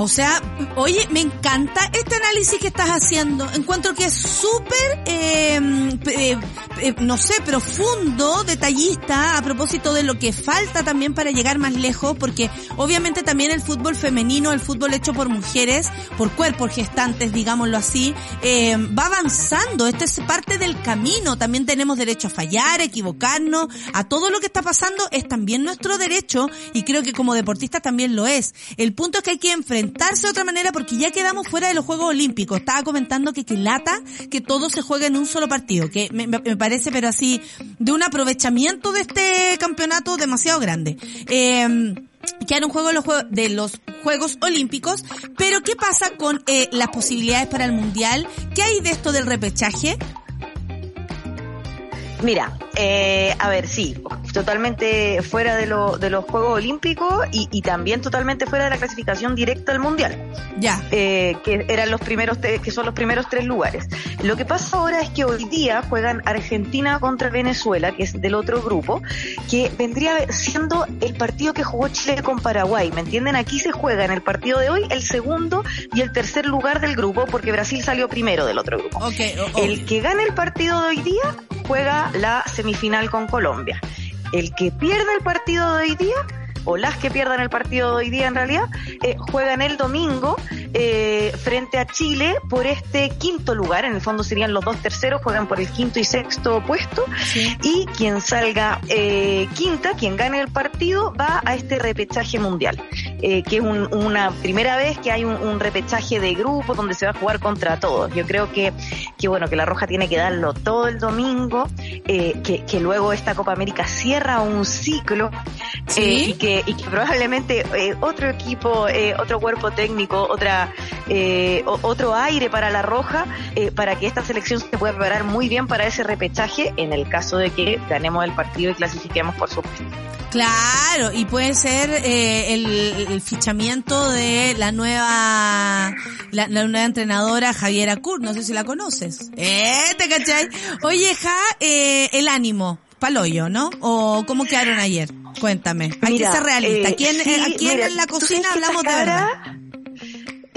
O sea, oye, me encanta este análisis que estás haciendo. Encuentro que es súper, eh, eh, eh, no sé, profundo, detallista, a propósito de lo que falta también para llegar más lejos, porque obviamente también el fútbol femenino, el fútbol hecho por mujeres, por cuerpos gestantes, digámoslo así, eh, va avanzando. Este es parte del camino. También tenemos derecho a fallar, equivocarnos, a todo lo que está pasando es también nuestro derecho y creo que como deportistas también lo es. El punto es que hay que enfrentarse de otra manera porque ya quedamos fuera de los Juegos Olímpicos. Estaba comentando que que lata que todo se juegue en un solo partido, que me, parece pero así de un aprovechamiento de este campeonato demasiado grande. Eh, juegos los juegos de los Juegos Olímpicos, pero ¿qué pasa con eh, las posibilidades para el Mundial? ¿Qué hay de esto del repechaje? Mira, Eh, a ver, sí, totalmente fuera de, lo, de los Juegos Olímpicos y, y también totalmente fuera de la clasificación directa al Mundial. Ya. eh, que eran los primeros que son los primeros tres lugares. Lo que pasa ahora es que hoy día juegan Argentina contra Venezuela, que es del otro grupo, que vendría siendo el partido que jugó Chile con Paraguay. ¿Me entienden? Aquí se juega en el partido de hoy el segundo y el tercer lugar del grupo, porque Brasil salió primero del otro grupo. Ok, o- o- El que gane el partido de hoy día juega la semifinal con Colombia. El que pierda el partido de hoy día, o las que pierdan el partido de hoy día en realidad, eh, juegan el domingo eh, frente a Chile por este quinto lugar. En el fondo serían los dos terceros, juegan por el quinto y sexto puesto. Sí. Y quien salga eh, quinta, quien gane el partido, va a este repechaje mundial, que es un- una primera vez que hay un, un repechaje de grupo donde se va a jugar contra todos. Yo creo que, que bueno, que la Roja tiene que darlo todo el domingo, que, que luego esta Copa América cierra un ciclo Sí. y, que, y que probablemente eh, otro equipo, eh, otro cuerpo técnico, otra eh, otro aire para la Roja, eh, para que esta selección se pueda preparar muy bien para ese repechaje en el caso de que ganemos el partido y clasifiquemos, por supuesto. Claro, y puede ser eh, el, el fichamiento de la nueva la, la nueva entrenadora Javiera Kur, no sé si la conoces. ¿Eh? ¿Te cachai? Oye, Ja, eh, el ánimo, paloyo, ¿no? ¿O cómo quedaron ayer? Cuéntame. Hay Mira, que ser realista. eh, ¿Quién, sí, ¿A quién mira, en la cocina hablamos de verdad?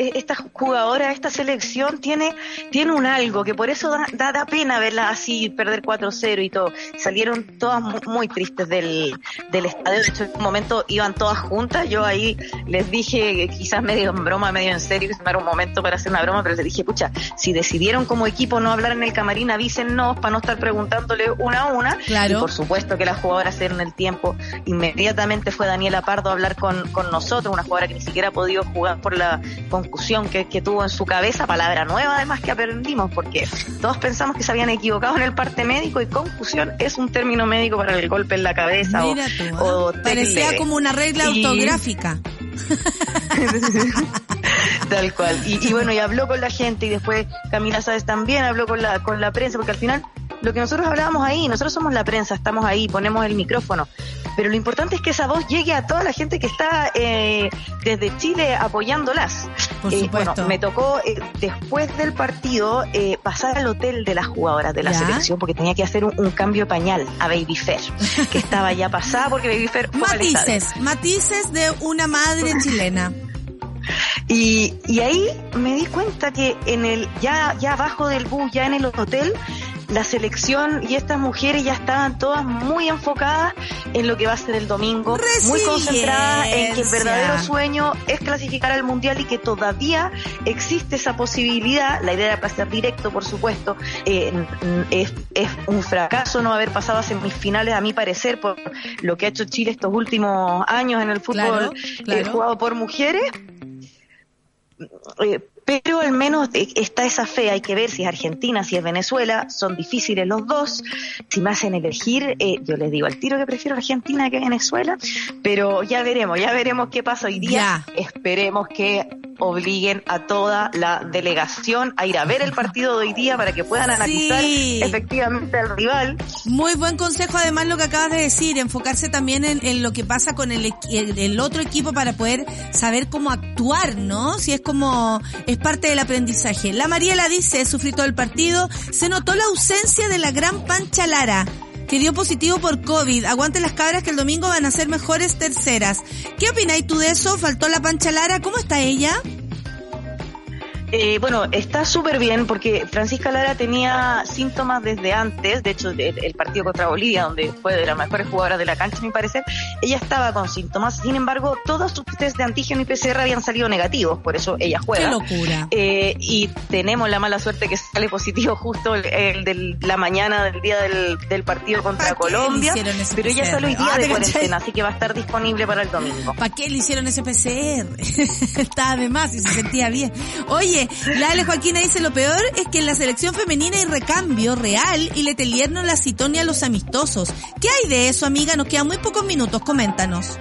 Eh, esta jugadora, esta selección tiene, tiene un algo que por eso da, da, da pena verla así, perder 4-0 y todo. Salieron todas mu- muy tristes del, del estadio. De hecho, en un momento iban todas juntas. Yo ahí les dije, quizás medio en broma, medio en serio, que se me era un momento para hacer una broma, pero les dije, pucha, si decidieron como equipo no hablar en el camarín, avísennos para no estar preguntándole una a una. Claro. Y por supuesto que las jugadoras dieron el tiempo. Inmediatamente fue Daniela Pardo a hablar con, con nosotros, una jugadora que ni siquiera ha podido jugar por la concusión que, que tuvo en su cabeza, palabra nueva además que aprendimos, porque todos pensamos que se habían equivocado en el parte médico y concusión es un término médico para el golpe en la cabeza Mira o, tú, o como una regla Y- autográfica. Tal cual. Y, y bueno, y habló con la gente y después Camila Sáez también habló con la, con la prensa, porque al final lo que nosotros hablábamos ahí, nosotros somos la prensa, estamos ahí, ponemos el micrófono, pero lo importante es que esa voz llegue a toda la gente que está eh, desde Chile apoyándolas. Por Eh, supuesto. bueno, me tocó eh, después del partido eh, pasar al hotel de las jugadoras de la Ya. selección porque tenía que hacer un, un cambio de pañal a Baby Fair, que estaba ya pasada porque Baby Fair fue. Matices, matices de una madre chilena. Y, y ahí me di cuenta que en el ya ya abajo del bus, ya en el hotel, la selección y estas mujeres ya estaban todas muy enfocadas en lo que va a ser el domingo, muy concentradas en que el verdadero sueño es clasificar al mundial y que todavía existe esa posibilidad. La idea era pasar directo, por supuesto. Eh, es, es un fracaso no haber pasado a semifinales, a mi parecer, por lo que ha hecho Chile estos últimos años en el Claro, fútbol eh, jugado por mujeres. Eh, pero al menos eh, está esa fe, hay que ver si es Argentina, si es Venezuela, son difíciles los dos. Si me hacen elegir, eh, yo les digo al tiro que prefiero Argentina que Venezuela, pero ya veremos, ya veremos qué pasa hoy día. Esperemos que obliguen a toda la delegación a ir a ver el partido de hoy día para que puedan analizar Sí. efectivamente al rival. Muy buen consejo, además, lo que acabas de decir, enfocarse también en, en lo que pasa con el, el, el otro equipo para poder saber cómo actuar, ¿no? Si es como, es parte del aprendizaje. La Mariela dice, sufrí todo el partido, se notó la ausencia de la gran Pancha Lara, que dio positivo por COVID. Aguante las cabras que el domingo van a ser mejores terceras. ¿Qué opináis tú de eso? ¿Faltó la Pancha Lara? ¿Cómo está ella? Eh, bueno, está súper bien porque Francisca Lara tenía síntomas desde antes, de hecho el, el partido contra Bolivia, donde fue de las mejores jugadoras de la cancha, a mi parecer, ella estaba con síntomas, sin embargo todos sus test de antígeno y PCR habían salido negativos, por eso ella juega. Qué locura. Eh, y tenemos la mala suerte que sale positivo justo el, el de la mañana del día del, del partido contra ¿Para qué le Colombia, pero ella PCR? sale hoy día Ah, ¿te de cuarentena, así que va a estar disponible para el domingo. ¿Para qué le hicieron ese PCR? Estaba de más y se sentía bien. Oye, la Ale Joaquina dice lo peor es que en la selección femenina hay recambio real y Letelier no la citó ni a los amistosos. ¿Qué hay de eso, amiga? Nos quedan muy pocos minutos, coméntanos.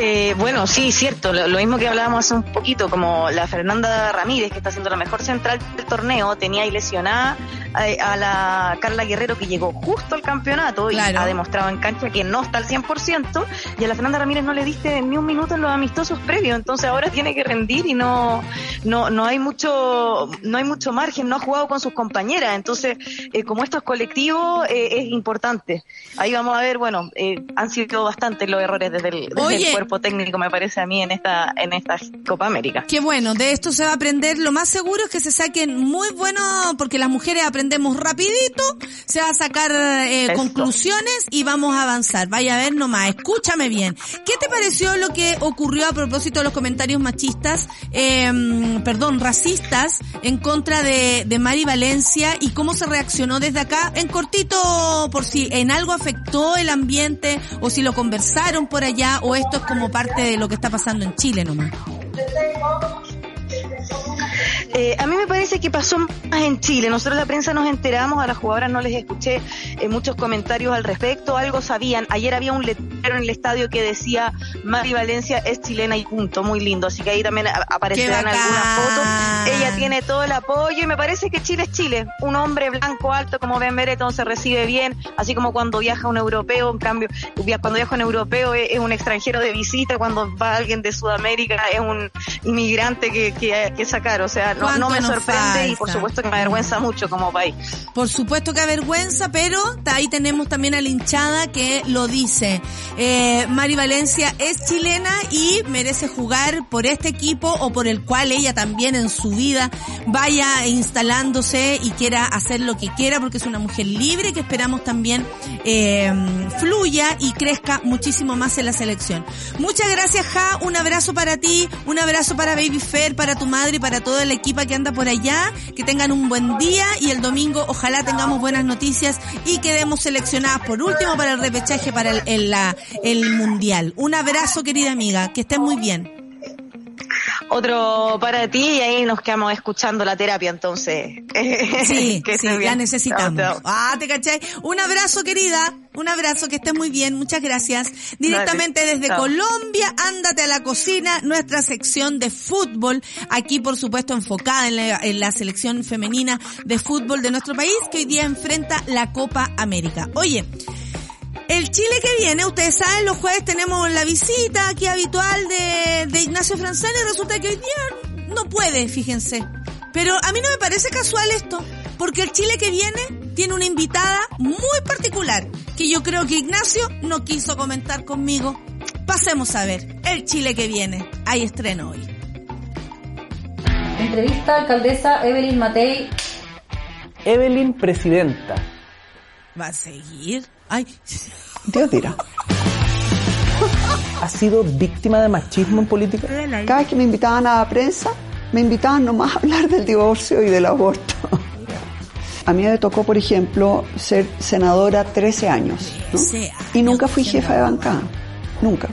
Eh, bueno, sí, cierto. Lo, lo mismo que hablábamos hace un poquito, como la Fernanda Ramírez, que está haciendo la mejor central del torneo, tenía ahí lesionada a, a la Carla Guerrero que llegó justo al campeonato Claro. y ha demostrado en cancha que no está al 100% y a la Fernanda Ramírez no le diste ni un minuto en los amistosos previos, entonces ahora tiene que rendir y no no no hay mucho no hay mucho margen, no ha jugado con sus compañeras, entonces eh, como esto es colectivo eh, es importante. Ahí vamos a ver, bueno, eh, han sido bastantes los errores desde el, desde Oye. el cuerpo técnico me parece a mí en esta en esta Copa América. Qué bueno, de esto se va a aprender. Lo más seguro es que se saquen muy buenos, porque las mujeres aprendemos rapidito, se va a sacar eh, conclusiones y vamos a avanzar. Vaya a ver nomás, escúchame bien. ¿Qué te pareció lo que ocurrió a propósito de los comentarios machistas, eh, perdón, racistas en contra de, de Mari Valencia y cómo se reaccionó desde acá? En cortito, por si en algo afectó el ambiente o si lo conversaron por allá o esto es como parte de lo que está pasando en Chile nomás. Eh, a mí me parece que pasó más en Chile. Nosotros la prensa nos enteramos, a las jugadoras no les escuché eh, muchos comentarios al respecto, algo sabían. Ayer había un letrero en el estadio que decía Mari Valencia es chilena y punto, muy lindo. Así que ahí también aparecerán algunas fotos. Ella tiene todo el apoyo y me parece que Chile es Chile. Un hombre blanco alto como Ben Bereton se recibe bien, así como cuando viaja un europeo, en cambio, cuando viaja un europeo es, es un extranjero de visita, cuando va alguien de Sudamérica es un inmigrante que, que, que sacar. O sea, no, ¿Cuánto no me sorprende y por supuesto que me avergüenza mucho como país. Por supuesto que avergüenza, pero ahí tenemos también a la hinchada que lo dice. Eh, Mari Valencia es chilena y merece jugar por este equipo o por el cual ella también en su vida vaya instalándose y quiera hacer lo que quiera porque es una mujer libre que esperamos también eh, fluya y crezca muchísimo más en la selección. Muchas gracias, Ja. Un abrazo para ti, un abrazo para Baby Fair, para tu madre y para toda la equipa que anda por allá. Que tengan un buen día y el domingo ojalá tengamos buenas noticias y quedemos seleccionadas por último para el repechaje para el mundial. Un abrazo, querida amiga. Que estés muy bien. Otro para ti y ahí nos quedamos escuchando la terapia entonces. Sí, Que sí, la necesitamos. Ah, ¿te cachai? Un abrazo, querida. Un abrazo, que estés muy bien. Muchas gracias. Directamente Dale, desde. Colombia, ándate a la cocina, nuestra sección de fútbol. Aquí, por supuesto, enfocada en la, en la selección femenina de fútbol de nuestro país, que hoy día enfrenta la Copa América. Oye, el Chile que viene, ustedes saben, los jueves tenemos la visita aquí habitual de, de Ignacio Franzani y resulta que hoy día no puede, fíjense. Pero a mí no me parece casual esto, porque el Chile que viene tiene una invitada muy particular, que yo creo que Ignacio no quiso comentar conmigo. Pasemos a ver, el Chile que viene. Hay estreno hoy. Entrevista alcaldesa Evelyn Matei. Evelyn Presidenta. ¿Va a seguir? Ay, Dios dirá. ¿Ha sido víctima de machismo en política? Cada vez que me invitaban a la prensa, me invitaban nomás a hablar del divorcio y del aborto. A mí me tocó, por ejemplo, ser senadora 13 años. ¿no? 13 Y nunca fui jefa de bancada. Nunca.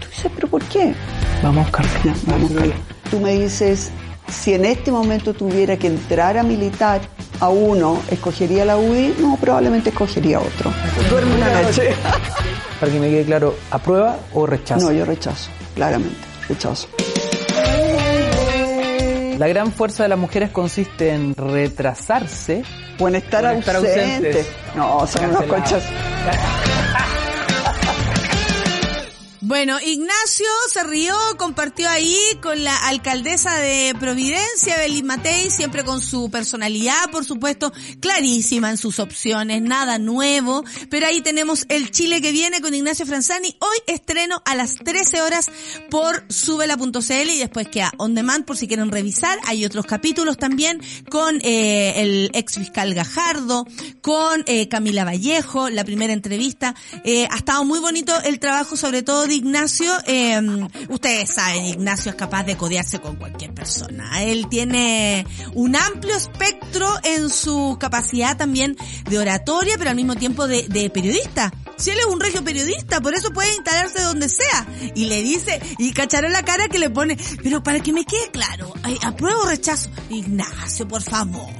Tú dices, ¿pero por qué? Vamos a buscarlo. Vamos, Carla. Tú me dices, si en este momento tuviera que entrar a militar a uno, ¿escogería la UDI? No, probablemente escogería otro. Duerme una noche. Para que me quede claro, ¿aprueba o rechaza? No, yo rechazo, claramente, rechazo. La gran fuerza de las mujeres consiste en retrasarse. O en estar, O en estar ausente. ausentes. No, son unos Cancelado. conchas. Bueno, Ignacio se rió, compartió ahí con la alcaldesa de Providencia, Belín Matei, siempre con su personalidad, por supuesto, clarísima en sus opciones, nada nuevo. Pero ahí tenemos el Chile que viene con Ignacio Franzani. Hoy estreno a las 13 horas por subela.cl y después queda on demand por si quieren revisar. Hay otros capítulos también con eh, el ex fiscal Gajardo, con eh, Camila Vallejo, la primera entrevista. Eh, ha estado muy bonito el trabajo, sobre todo Ignacio. Eh, ustedes saben, Ignacio es capaz de codearse con cualquier persona. Él tiene un amplio espectro en su capacidad también de oratoria, pero al mismo tiempo de, de periodista. Si él es un regio periodista, por eso puede instalarse donde sea. Y le dice, y cacharon la cara que le pone, pero para que me quede claro, ¿apruebo o rechazo? Ignacio, por favor,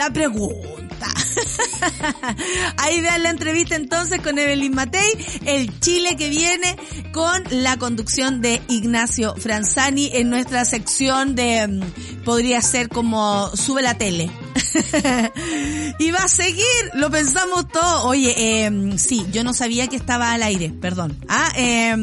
la pregunta. Ahí vean la entrevista entonces con Evelyn Matei, el Chile que viene con la conducción de Ignacio Franzani en nuestra sección de, mm, podría ser como sube la tele. y va a seguir, lo pensamos todo. Oye, eh, sí, yo no sabía que estaba al aire, perdón. Ah, eh,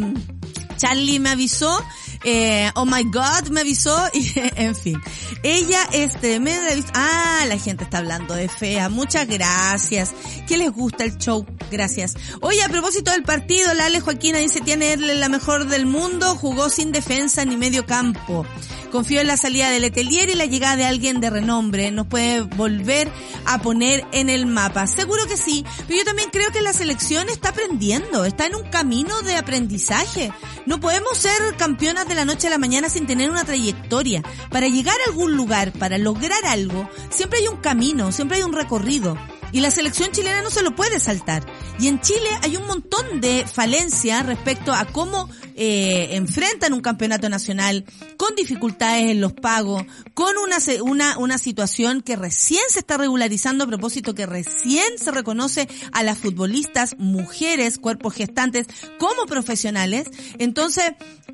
Charlie me avisó, eh, oh my god, me avisó, y en fin. Ella, este, me avisó, ah, la gente está hablando de fea, muchas gracias. ¿Qué les gusta el show? Gracias. Oye, a propósito del partido, la Ale Joaquina dice, tiene la mejor del mundo, jugó sin defensa ni medio campo. Confío en la salida de Letelier y la llegada de alguien de renombre. Nos puede volver a poner en el mapa. Seguro que sí, pero yo también creo que la selección está aprendiendo, está en un camino de aprendizaje. No podemos ser campeonas de la noche a la mañana sin tener una trayectoria. Para llegar a algún lugar, para lograr algo, siempre hay un camino, siempre hay un recorrido. Y la selección chilena no se lo puede saltar. Y en Chile hay un montón de falencias respecto a cómo eh, enfrentan un campeonato nacional con dificultades en los pagos, con una, una, una situación que recién se está regularizando a propósito que recién se reconoce a las futbolistas, mujeres, cuerpos gestantes como profesionales. Entonces,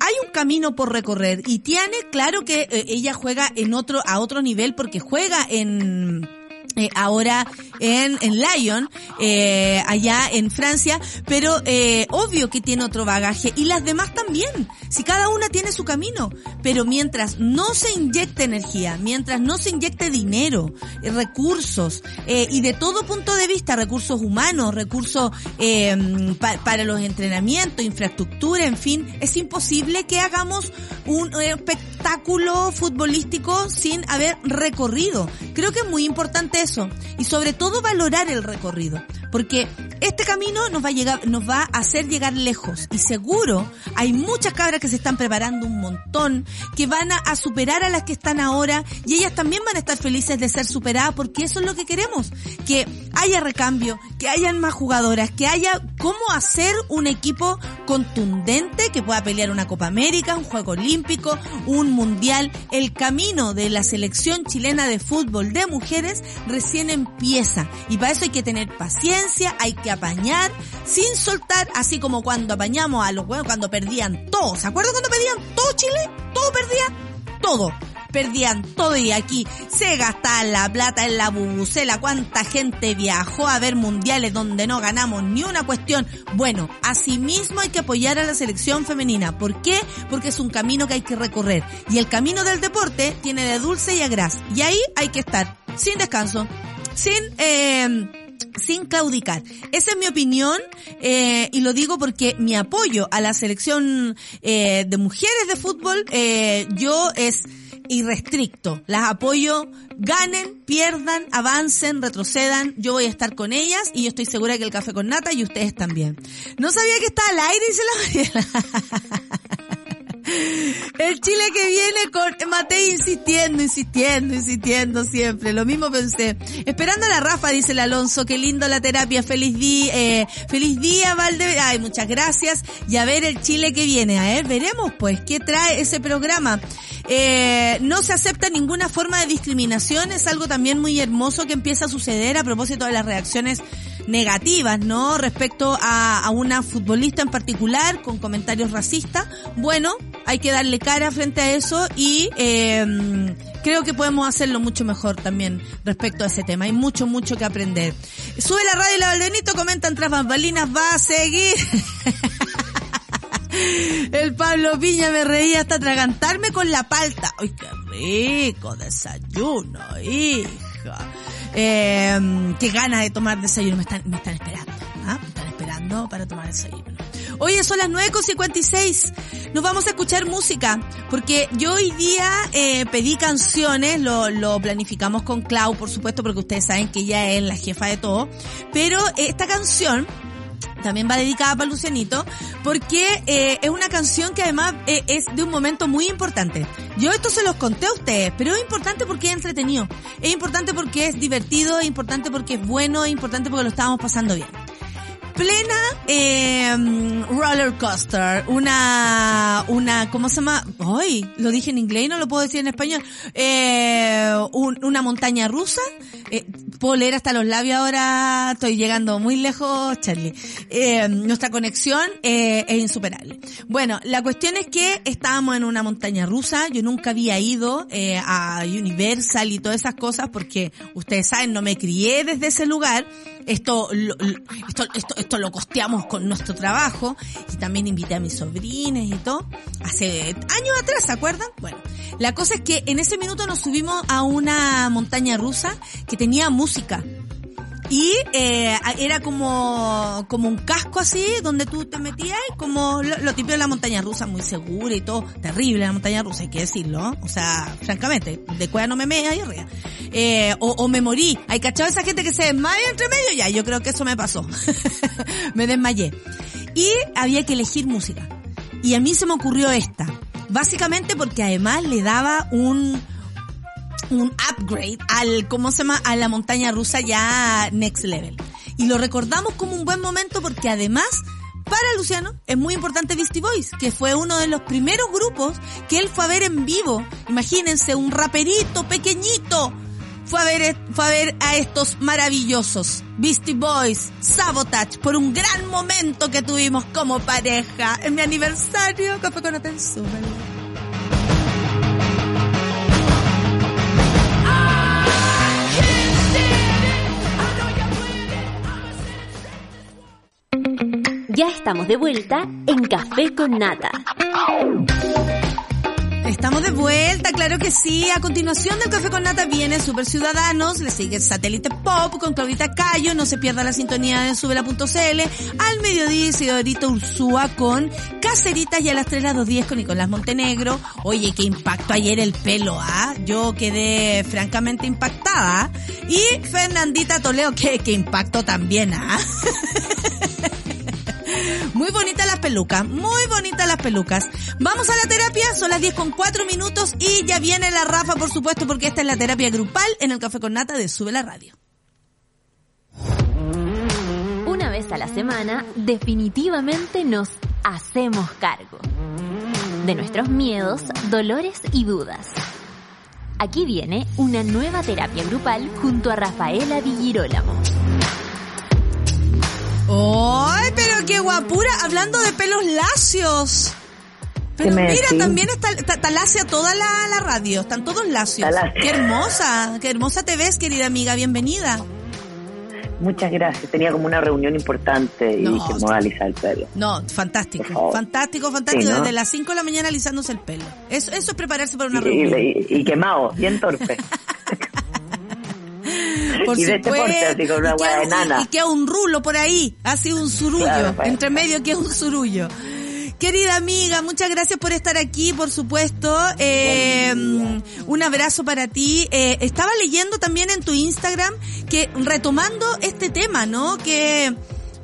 hay un camino por recorrer. Y Tiane, claro que eh, ella juega en otro, a otro nivel porque juega en eh, ahora en, en Lyon, eh, allá en Francia, pero eh, obvio que tiene otro bagaje y las demás también, si cada una tiene su camino, pero mientras no se inyecte energía, mientras no se inyecte dinero, eh, recursos eh, y de todo punto de vista, recursos humanos, recursos eh, pa- para los entrenamientos, infraestructura, en fin, es imposible que hagamos un espectáculo futbolístico sin haber recorrido. Creo que es muy importante y sobre todo valorar el recorrido, porque este camino nos va a llegar, nos va a hacer llegar lejos y seguro hay muchas cabras que se están preparando un montón, que van a, superar a las que están ahora y ellas también van a estar felices de ser superadas porque eso es lo que queremos, que haya recambio, que hayan más jugadoras, que haya cómo hacer un equipo contundente que pueda pelear una Copa América, un Juego Olímpico, un Mundial. El camino de la selección chilena de fútbol de mujeres recién empieza y para eso hay que tener paciencia, hay que apañar sin soltar, así como cuando apañamos a los huevos cuando perdían todo. ¿Se acuerdan cuando perdían todo Chile? Todo perdía, todo perdían todo y aquí se gastaba la plata en la bubucela. ¿Cuánta gente viajó a ver mundiales donde no ganamos ni una cuestión? Bueno, asimismo hay que apoyar a la selección femenina. ¿Por qué? Porque es un camino que hay que recorrer. Y el camino del deporte tiene de dulce y a gras. Y ahí hay que estar sin descanso, sin... Eh, sin claudicar. Esa es mi opinión eh, y lo digo porque mi apoyo a la selección eh, de mujeres de fútbol eh, yo es irrestricto. Las apoyo, ganen, pierdan, avancen, retrocedan. Yo voy a estar con ellas y yo estoy segura que el café con nata y ustedes también. No sabía que estaba al aire, dice la Mariela. El Chile que viene con Matei insistiendo, insistiendo, insistiendo siempre. Lo mismo pensé. Esperando a la Rafa, dice el Alonso. Qué lindo la terapia. Feliz día, eh, feliz día, Valde. Ay, muchas gracias. Y a ver el Chile que viene. A ver, veremos pues qué trae ese programa. Eh, no se acepta ninguna forma de discriminación. Es algo también muy hermoso que empieza a suceder a propósito de las reacciones negativas, ¿no? Respecto a, a una futbolista en particular con comentarios racistas. Bueno, hay que darle cara frente a eso y eh, creo que podemos hacerlo mucho mejor también respecto a ese tema. Hay mucho, mucho que aprender. Sube la radio y la Valdenito, comentan tras bambalinas, va a seguir. El Pablo Piña me reía hasta atragantarme con la palta. ¡Ay, qué rico desayuno, hija! Eh, qué ganas de tomar desayuno. Me están, me están esperando. ¿ah? Me están esperando para tomar desayuno. Oye, son las 9.56. Nos vamos a escuchar música. Porque yo hoy día eh, pedí canciones. Lo, lo planificamos con Clau, por supuesto, porque ustedes saben que ella es la jefa de todo. Pero esta canción también va dedicada para Lucianito, porque eh, es una canción que además eh, es de un momento muy importante. Yo esto se los conté a ustedes, pero es importante porque es entretenido, es importante porque es divertido, es importante porque es bueno, es importante porque lo estábamos pasando bien. Plena eh, roller coaster, una, una, ¿cómo se llama? Hoy lo dije en inglés y no lo puedo decir en español. Eh, un- una montaña rusa. Eh, puedo leer hasta los labios ahora, estoy llegando muy lejos, Charlie. Eh, nuestra conexión eh, es insuperable. Bueno, la cuestión es que estábamos en una montaña rusa, yo nunca había ido eh, a Universal y todas esas cosas porque ustedes saben, no me crié desde ese lugar. Esto, lo- esto, esto, esto lo costeamos con nuestro trabajo y también invité a mis sobrines y todo. Hace años atrás, ¿se acuerdan? Bueno, la cosa es que en ese minuto nos subimos a una montaña rusa que tenía música. Y eh, era como, como un casco así, donde tú te metías, como lo, lo típico de la montaña rusa, muy segura y todo. Terrible la montaña rusa, hay que decirlo. O sea, francamente, de cueva no me mea ahí arriba. Eh, o, o me morí. ¿Hay cachado esa gente que se desmaya entre medio? Ya, yo creo que eso me pasó. me desmayé. Y había que elegir música. Y a mí se me ocurrió esta. Básicamente porque además le daba un, un upgrade al, ¿cómo se llama? A la montaña rusa ya next level. Y lo recordamos como un buen momento porque además, para Luciano, es muy importante Beastie Boys, que fue uno de los primeros grupos que él fue a ver en vivo. Imagínense, un raperito pequeñito. Fue a ver, fue a ver a estos maravillosos Beastie Boys, Sabotage, por un gran momento que tuvimos como pareja en mi aniversario, fue con atención. Ya estamos de vuelta en Café con Nata. Estamos de vuelta, claro que sí. A continuación del Café con Nata viene Super Ciudadanos, le sigue Satélite Pop con Claudita Cayo, no se pierda la sintonía de subela.cl. Al mediodía Isidorito Ursúa con Caceritas y a las 3 las 2.10 con Nicolás Montenegro. Oye, qué impacto ayer el pelo, ¿ah? Yo quedé francamente impactada. Y Fernandita Toleo, que, que impacto también, ¿ah? Muy bonitas las pelucas, muy bonitas las pelucas. Vamos a la terapia, son las 10 con 4 minutos y ya viene la Rafa, por supuesto, porque esta es la terapia grupal en el Café con Nata de Sube la Radio. Una vez a la semana, definitivamente nos hacemos cargo de nuestros miedos, dolores y dudas. Aquí viene una nueva terapia grupal junto a Rafaela Di Girolamo. ¡Ay, pero qué guapura! Hablando de pelos lacios. Pero ¿Qué me mira, decís? también está, está, está lacia toda la, la radio, están todos lacios. ¡Qué hermosa! ¡Qué hermosa te ves, querida amiga! Bienvenida. Muchas gracias. Tenía como una reunión importante y No, dije, me voy a alisar el pelo. No, fantástico, fantástico, fantástico. Sí, ¿no? Desde las 5 de la mañana alisándose el pelo. Eso, eso es prepararse para una Y, reunión. y- y quemado, bien torpe. Por y este supuesto. porte, una y, queda, un- nana. y queda un rulo por ahí, así un surullo. Claro, pues. Entre medio queda un surullo. Querida amiga, muchas gracias por estar aquí, por supuesto. Eh, un abrazo para ti. Eh, estaba leyendo también en tu Instagram que retomando este tema, ¿no? Que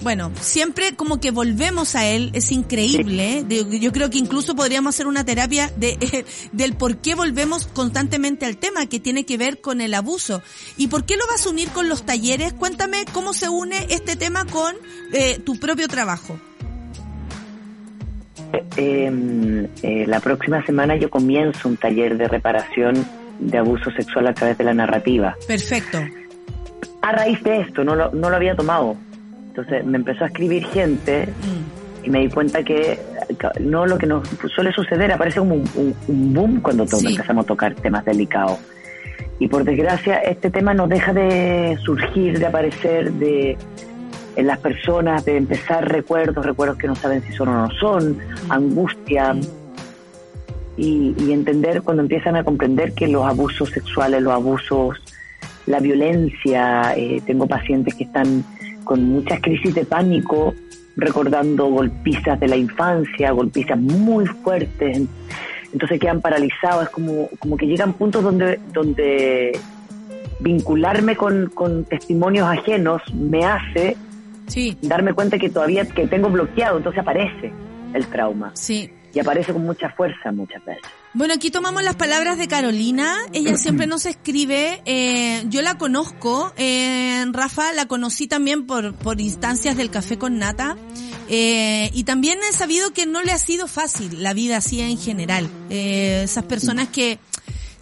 bueno, siempre como que volvemos a él, es increíble. ¿eh? Yo creo que incluso podríamos hacer una terapia de, del por qué volvemos constantemente al tema, que tiene que ver con el abuso. ¿Y por qué lo vas a unir con los talleres? Cuéntame cómo se une este tema con eh, tu propio trabajo. Eh, eh, la próxima semana yo comienzo un taller de reparación de abuso sexual a través de la narrativa. Perfecto. A raíz de esto, no lo, no lo había tomado. Entonces me empezó a escribir gente Mm. y me di cuenta que no lo que nos suele suceder, aparece como un, un- un boom cuando Sí. empezamos a tocar temas delicados. Y por desgracia este tema no deja de surgir, de aparecer, de en las personas, de empezar recuerdos, recuerdos que no saben si son o no son, angustia. Y, y entender cuando empiezan a comprender que los abusos sexuales, los abusos, la violencia, eh, tengo pacientes que están con muchas crisis de pánico, recordando golpizas de la infancia, golpizas muy fuertes, entonces quedan paralizados, es como, como que llegan puntos donde, donde vincularme con, con testimonios ajenos me hace Sí, darme cuenta que todavía que tengo bloqueado, entonces aparece el trauma. sí. Y aparece con mucha fuerza muchas veces. Bueno, aquí tomamos las palabras de Carolina. Ella siempre nos escribe. Eh, yo la conozco. Eh, Rafa la conocí también por, por instancias del café con nata. Eh, y también he sabido que no le ha sido fácil la vida así en general. Eh, esas personas que,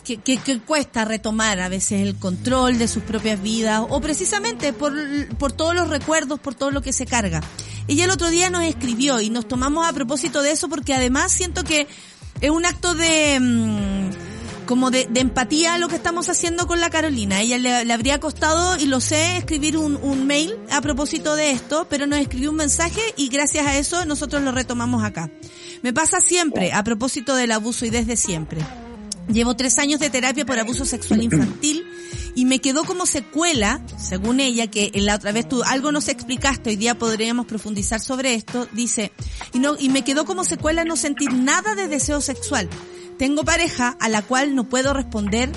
que, que, que cuesta retomar a veces el control de sus propias vidas o precisamente por, por todos los recuerdos, por todo lo que se carga. Ella el otro día nos escribió y nos tomamos a propósito de eso porque además siento que es un acto de mm, como de, de empatía lo que estamos haciendo con la Carolina. Ella le, le habría costado, y lo sé, escribir un, un mail a propósito de esto, pero nos escribió un mensaje y gracias a eso nosotros lo retomamos acá. Me pasa siempre, a propósito del abuso y desde siempre. Llevo tres años de terapia por abuso sexual infantil y me quedó como secuela, según ella, que en la otra vez tú algo nos explicaste, hoy día podríamos profundizar sobre esto, dice, y no, y me quedó como secuela no sentir nada de deseo sexual. Tengo pareja a la cual no puedo responder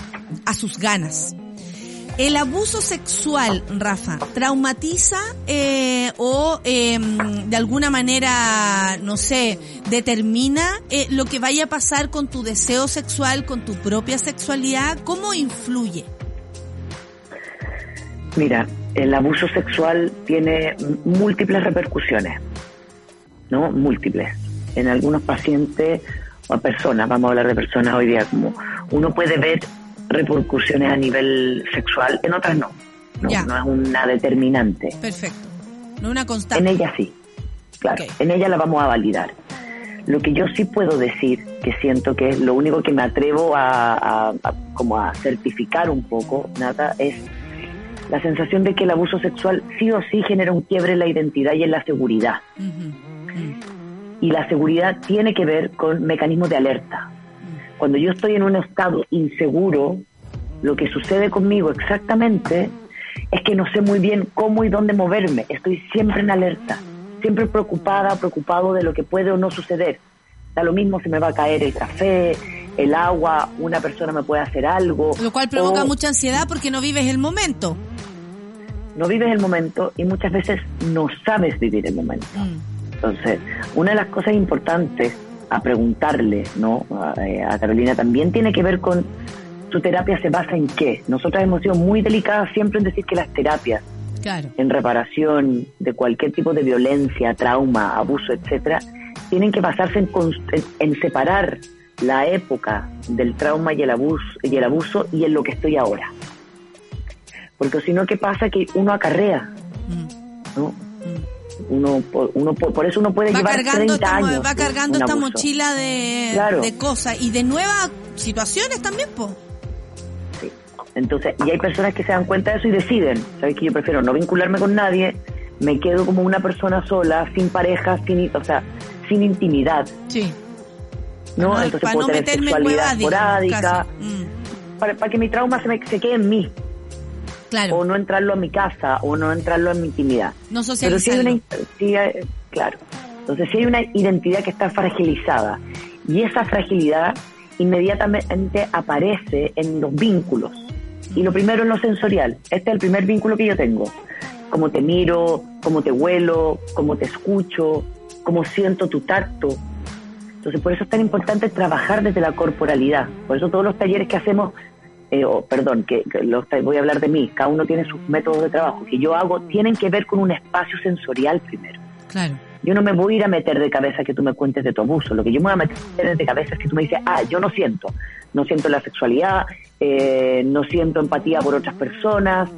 a sus ganas. El abuso sexual, Rafa, traumatiza eh, o eh, de alguna manera, no sé, determina eh, lo que vaya a pasar con tu deseo sexual, con tu propia sexualidad. ¿Cómo influye? Mira, el abuso sexual tiene múltiples repercusiones, ¿no? Múltiples. En algunos pacientes o personas, vamos a hablar de personas hoy día, como uno puede ver repercusiones a nivel sexual, en otras no. No, Ya. no es una determinante. Perfecto. No una constante. En ella sí, claro, en ella la vamos a validar. Lo que yo sí puedo decir, que siento que es lo único que me atrevo a, a- a- como a certificar un poco, nada, es la sensación de que el abuso sexual sí o sí genera un quiebre en la identidad y en la seguridad. Y la seguridad tiene que ver con mecanismos de alerta. Cuando yo estoy en un estado inseguro, lo que sucede conmigo exactamente es que no sé muy bien cómo y dónde moverme. Estoy siempre en alerta, siempre preocupada, preocupado de lo que puede o no suceder. Da lo mismo si me va a caer el café, el agua, una persona me puede hacer algo. Lo cual provoca o mucha ansiedad porque no vives el momento. no vives el momento y muchas veces no sabes vivir el momento. Entonces, una de las cosas importantes a preguntarle ¿no? a, eh, a Carolina también tiene que ver con su terapia se basa en qué. Nosotras hemos sido muy delicadas siempre en decir que las terapias Claro. en reparación de cualquier tipo de violencia, trauma, abuso, etcétera, tienen que basarse en, en- en separar la época del trauma y el abuso y el abuso y en lo que estoy ahora. Porque si no, ¿qué pasa? Que uno acarrea, ¿no? Uno, por- uno, por por eso uno puede Va llevar cargando, 30 esta, años va cargando esta mochila de, Claro. de cosas y de nuevas situaciones también, po. Entonces, y hay personas que se dan cuenta de eso y deciden, ¿sabes que Yo prefiero no vincularme con nadie, me quedo como una persona sola, sin pareja, sin, o sea, sin intimidad. Sí. ¿no? Entonces puedo no tener sexualidad esporádica. Mm. para, para que mi trauma se, me, se quede en mí. Claro. O no entrarlo a mi casa, o no entrarlo en mi intimidad. No Pero si hay una, sí hay- claro. Entonces, si hay una identidad que está fragilizada, y esa fragilidad inmediatamente aparece en los vínculos. Y lo primero es lo sensorial. Este es el primer vínculo que yo tengo. Cómo te miro, cómo te huelo, cómo te escucho, cómo siento tu tacto. Entonces, por eso es tan importante trabajar desde la corporalidad. Por eso todos los talleres que hacemos, eh, o, perdón, que, que los voy a hablar de mí, cada uno tiene sus métodos de trabajo, que yo hago, tienen que ver con un espacio sensorial primero. Claro. Yo no me voy a ir a meter de cabeza que tú me cuentes de tu abuso. Lo que yo me voy a meter de cabeza es que tú me dices, ah, yo no siento. No siento la sexualidad, eh, no siento empatía por otras personas,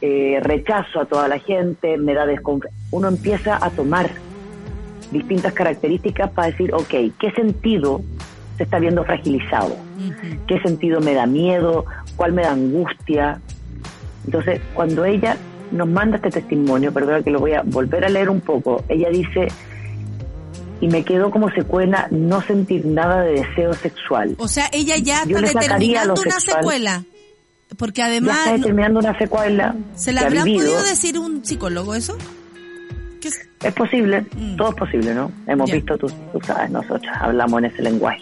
eh, rechazo a toda la gente, me da desconfianza. Uno empieza a tomar distintas características para decir, ok, ¿qué sentido se está viendo fragilizado? ¿Qué sentido me da miedo? ¿Cuál me da angustia? Entonces, cuando ella nos manda este testimonio, perdona que lo voy a volver a leer un poco, ella dice, y me quedó como secuela no sentir nada de deseo sexual. O sea, ella ya Yo está determinando una sexual. secuela. Porque Ya además, está determinando una secuela. ¿se la habrá vivido. podido decir un psicólogo eso? ¿Qué es? Es posible, todo es posible, ¿no? Hemos Mm. Ya. visto, tú, tú sabes, nosotros hablamos en ese lenguaje.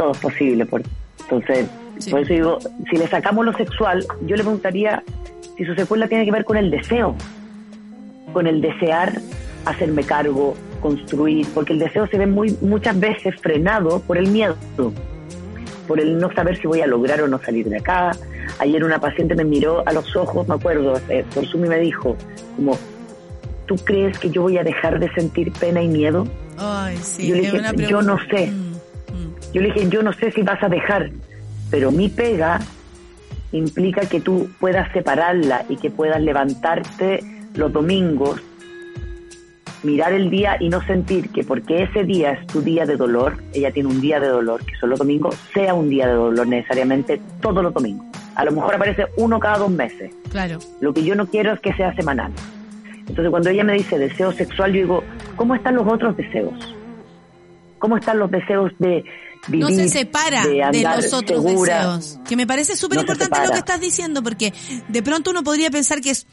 Todo es posible. Por, entonces, Sí. por eso digo, si le sacamos lo sexual, yo le preguntaría si su secuela tiene que ver con el deseo, con el desear hacerme cargo, construir, porque el deseo se ve muy muchas veces frenado por el miedo, por el no saber si voy a lograr o no salir de acá. Ayer una paciente me miró a los ojos, me acuerdo, eh, por Zoom y me dijo, como, ¿tú crees que yo voy a dejar de sentir pena y miedo? Ay, sí, yo le dije, yo no sé. Yo le dije, yo no sé si vas a dejar, pero mi pega implica que tú puedas separarla y que puedas levantarte los domingos, mirar el día y no sentir que porque ese día es tu día de dolor, ella tiene un día de dolor, que son los domingos, sea un día de dolor necesariamente todos los domingos. A lo mejor aparece uno cada dos meses. Claro. Lo que yo no quiero es que sea semanal. Entonces cuando ella me dice deseo sexual, yo digo, ¿cómo están los otros deseos? ¿Cómo están los deseos de vivir? no se separa de, andar los otros segura? deseos. Que me parece súper No importante lo que estás diciendo, porque de pronto uno podría pensar que es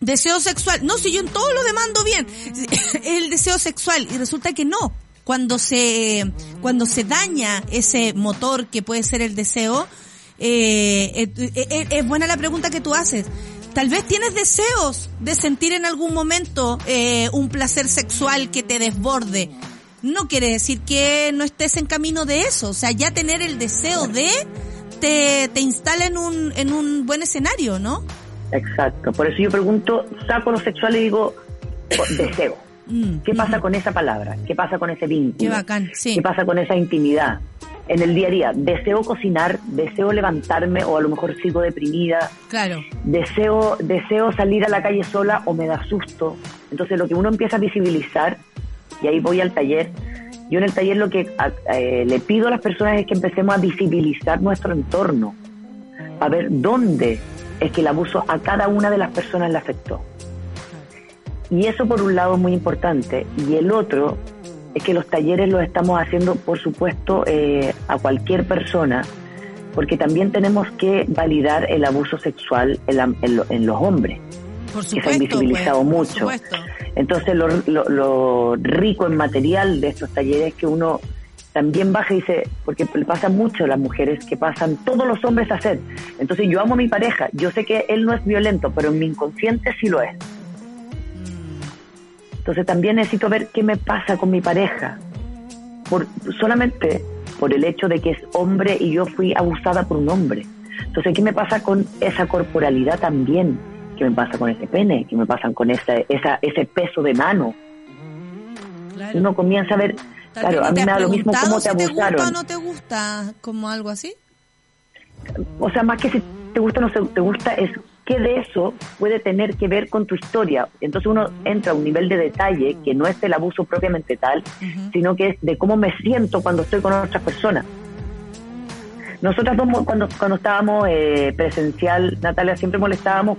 deseo sexual. No, si yo en todo lo demando bien, es el deseo sexual. Y resulta que no. Cuando se, cuando se daña ese motor que puede ser el deseo, eh, eh, eh, eh, es buena la pregunta que tú haces. Tal vez tienes deseos de sentir en algún momento eh, un placer sexual que te desborde. No quiere decir que no estés en camino de eso. O sea, ya tener el deseo de te, te instala en un, en un buen escenario, ¿no? Exacto. Por eso yo pregunto, saco lo sexual y digo, oh, deseo. ¿Qué pasa con esa palabra? ¿Qué pasa con ese vínculo? Mm, Qué bacán, sí. ¿Qué pasa con esa intimidad? En el día a día, deseo cocinar, deseo levantarme o a lo mejor sigo deprimida, Claro. deseo, deseo salir a la calle sola o me da susto. Entonces lo que uno empieza a visibilizar, y ahí voy al taller, yo en el taller lo que eh, le pido a las personas es que empecemos a visibilizar nuestro entorno, a ver dónde es que el abuso a cada una de las personas le afectó. Y eso por un lado es muy importante. Y el otro es que los talleres los estamos haciendo, por supuesto, eh, a cualquier persona, porque también tenemos que validar el abuso sexual en, la- en lo- en los hombres, Por que se han supuesto, visibilizado pues, mucho. Entonces lo, lo- lo rico en material de estos talleres es que uno también baja y dice, porque pasa mucho a las mujeres que pasan todos los hombres a hacer. Entonces yo amo a mi pareja, yo sé que él no es violento, pero en mi inconsciente sí lo es. Entonces también necesito ver qué me pasa con mi pareja. Por, solamente por el hecho de que es hombre y yo fui abusada por un hombre. Entonces, ¿qué me pasa con esa corporalidad también? ¿Qué me pasa con ese pene? ¿Qué me pasa con ese, esa, ese peso de mano? Uno comienza a ver, Tal claro, a mí me da lo mismo cómo te si te gusta abusaron. o no te gusta, como algo así. O sea, más que si te gusta o no te gusta, es qué de eso puede tener que ver con tu historia. Entonces uno entra a un nivel de detalle que no es el abuso propiamente tal, sino que es de cómo me siento cuando estoy con otras personas. Nosotras cuando, cuando estábamos eh, presencial, Natalia, siempre molestábamos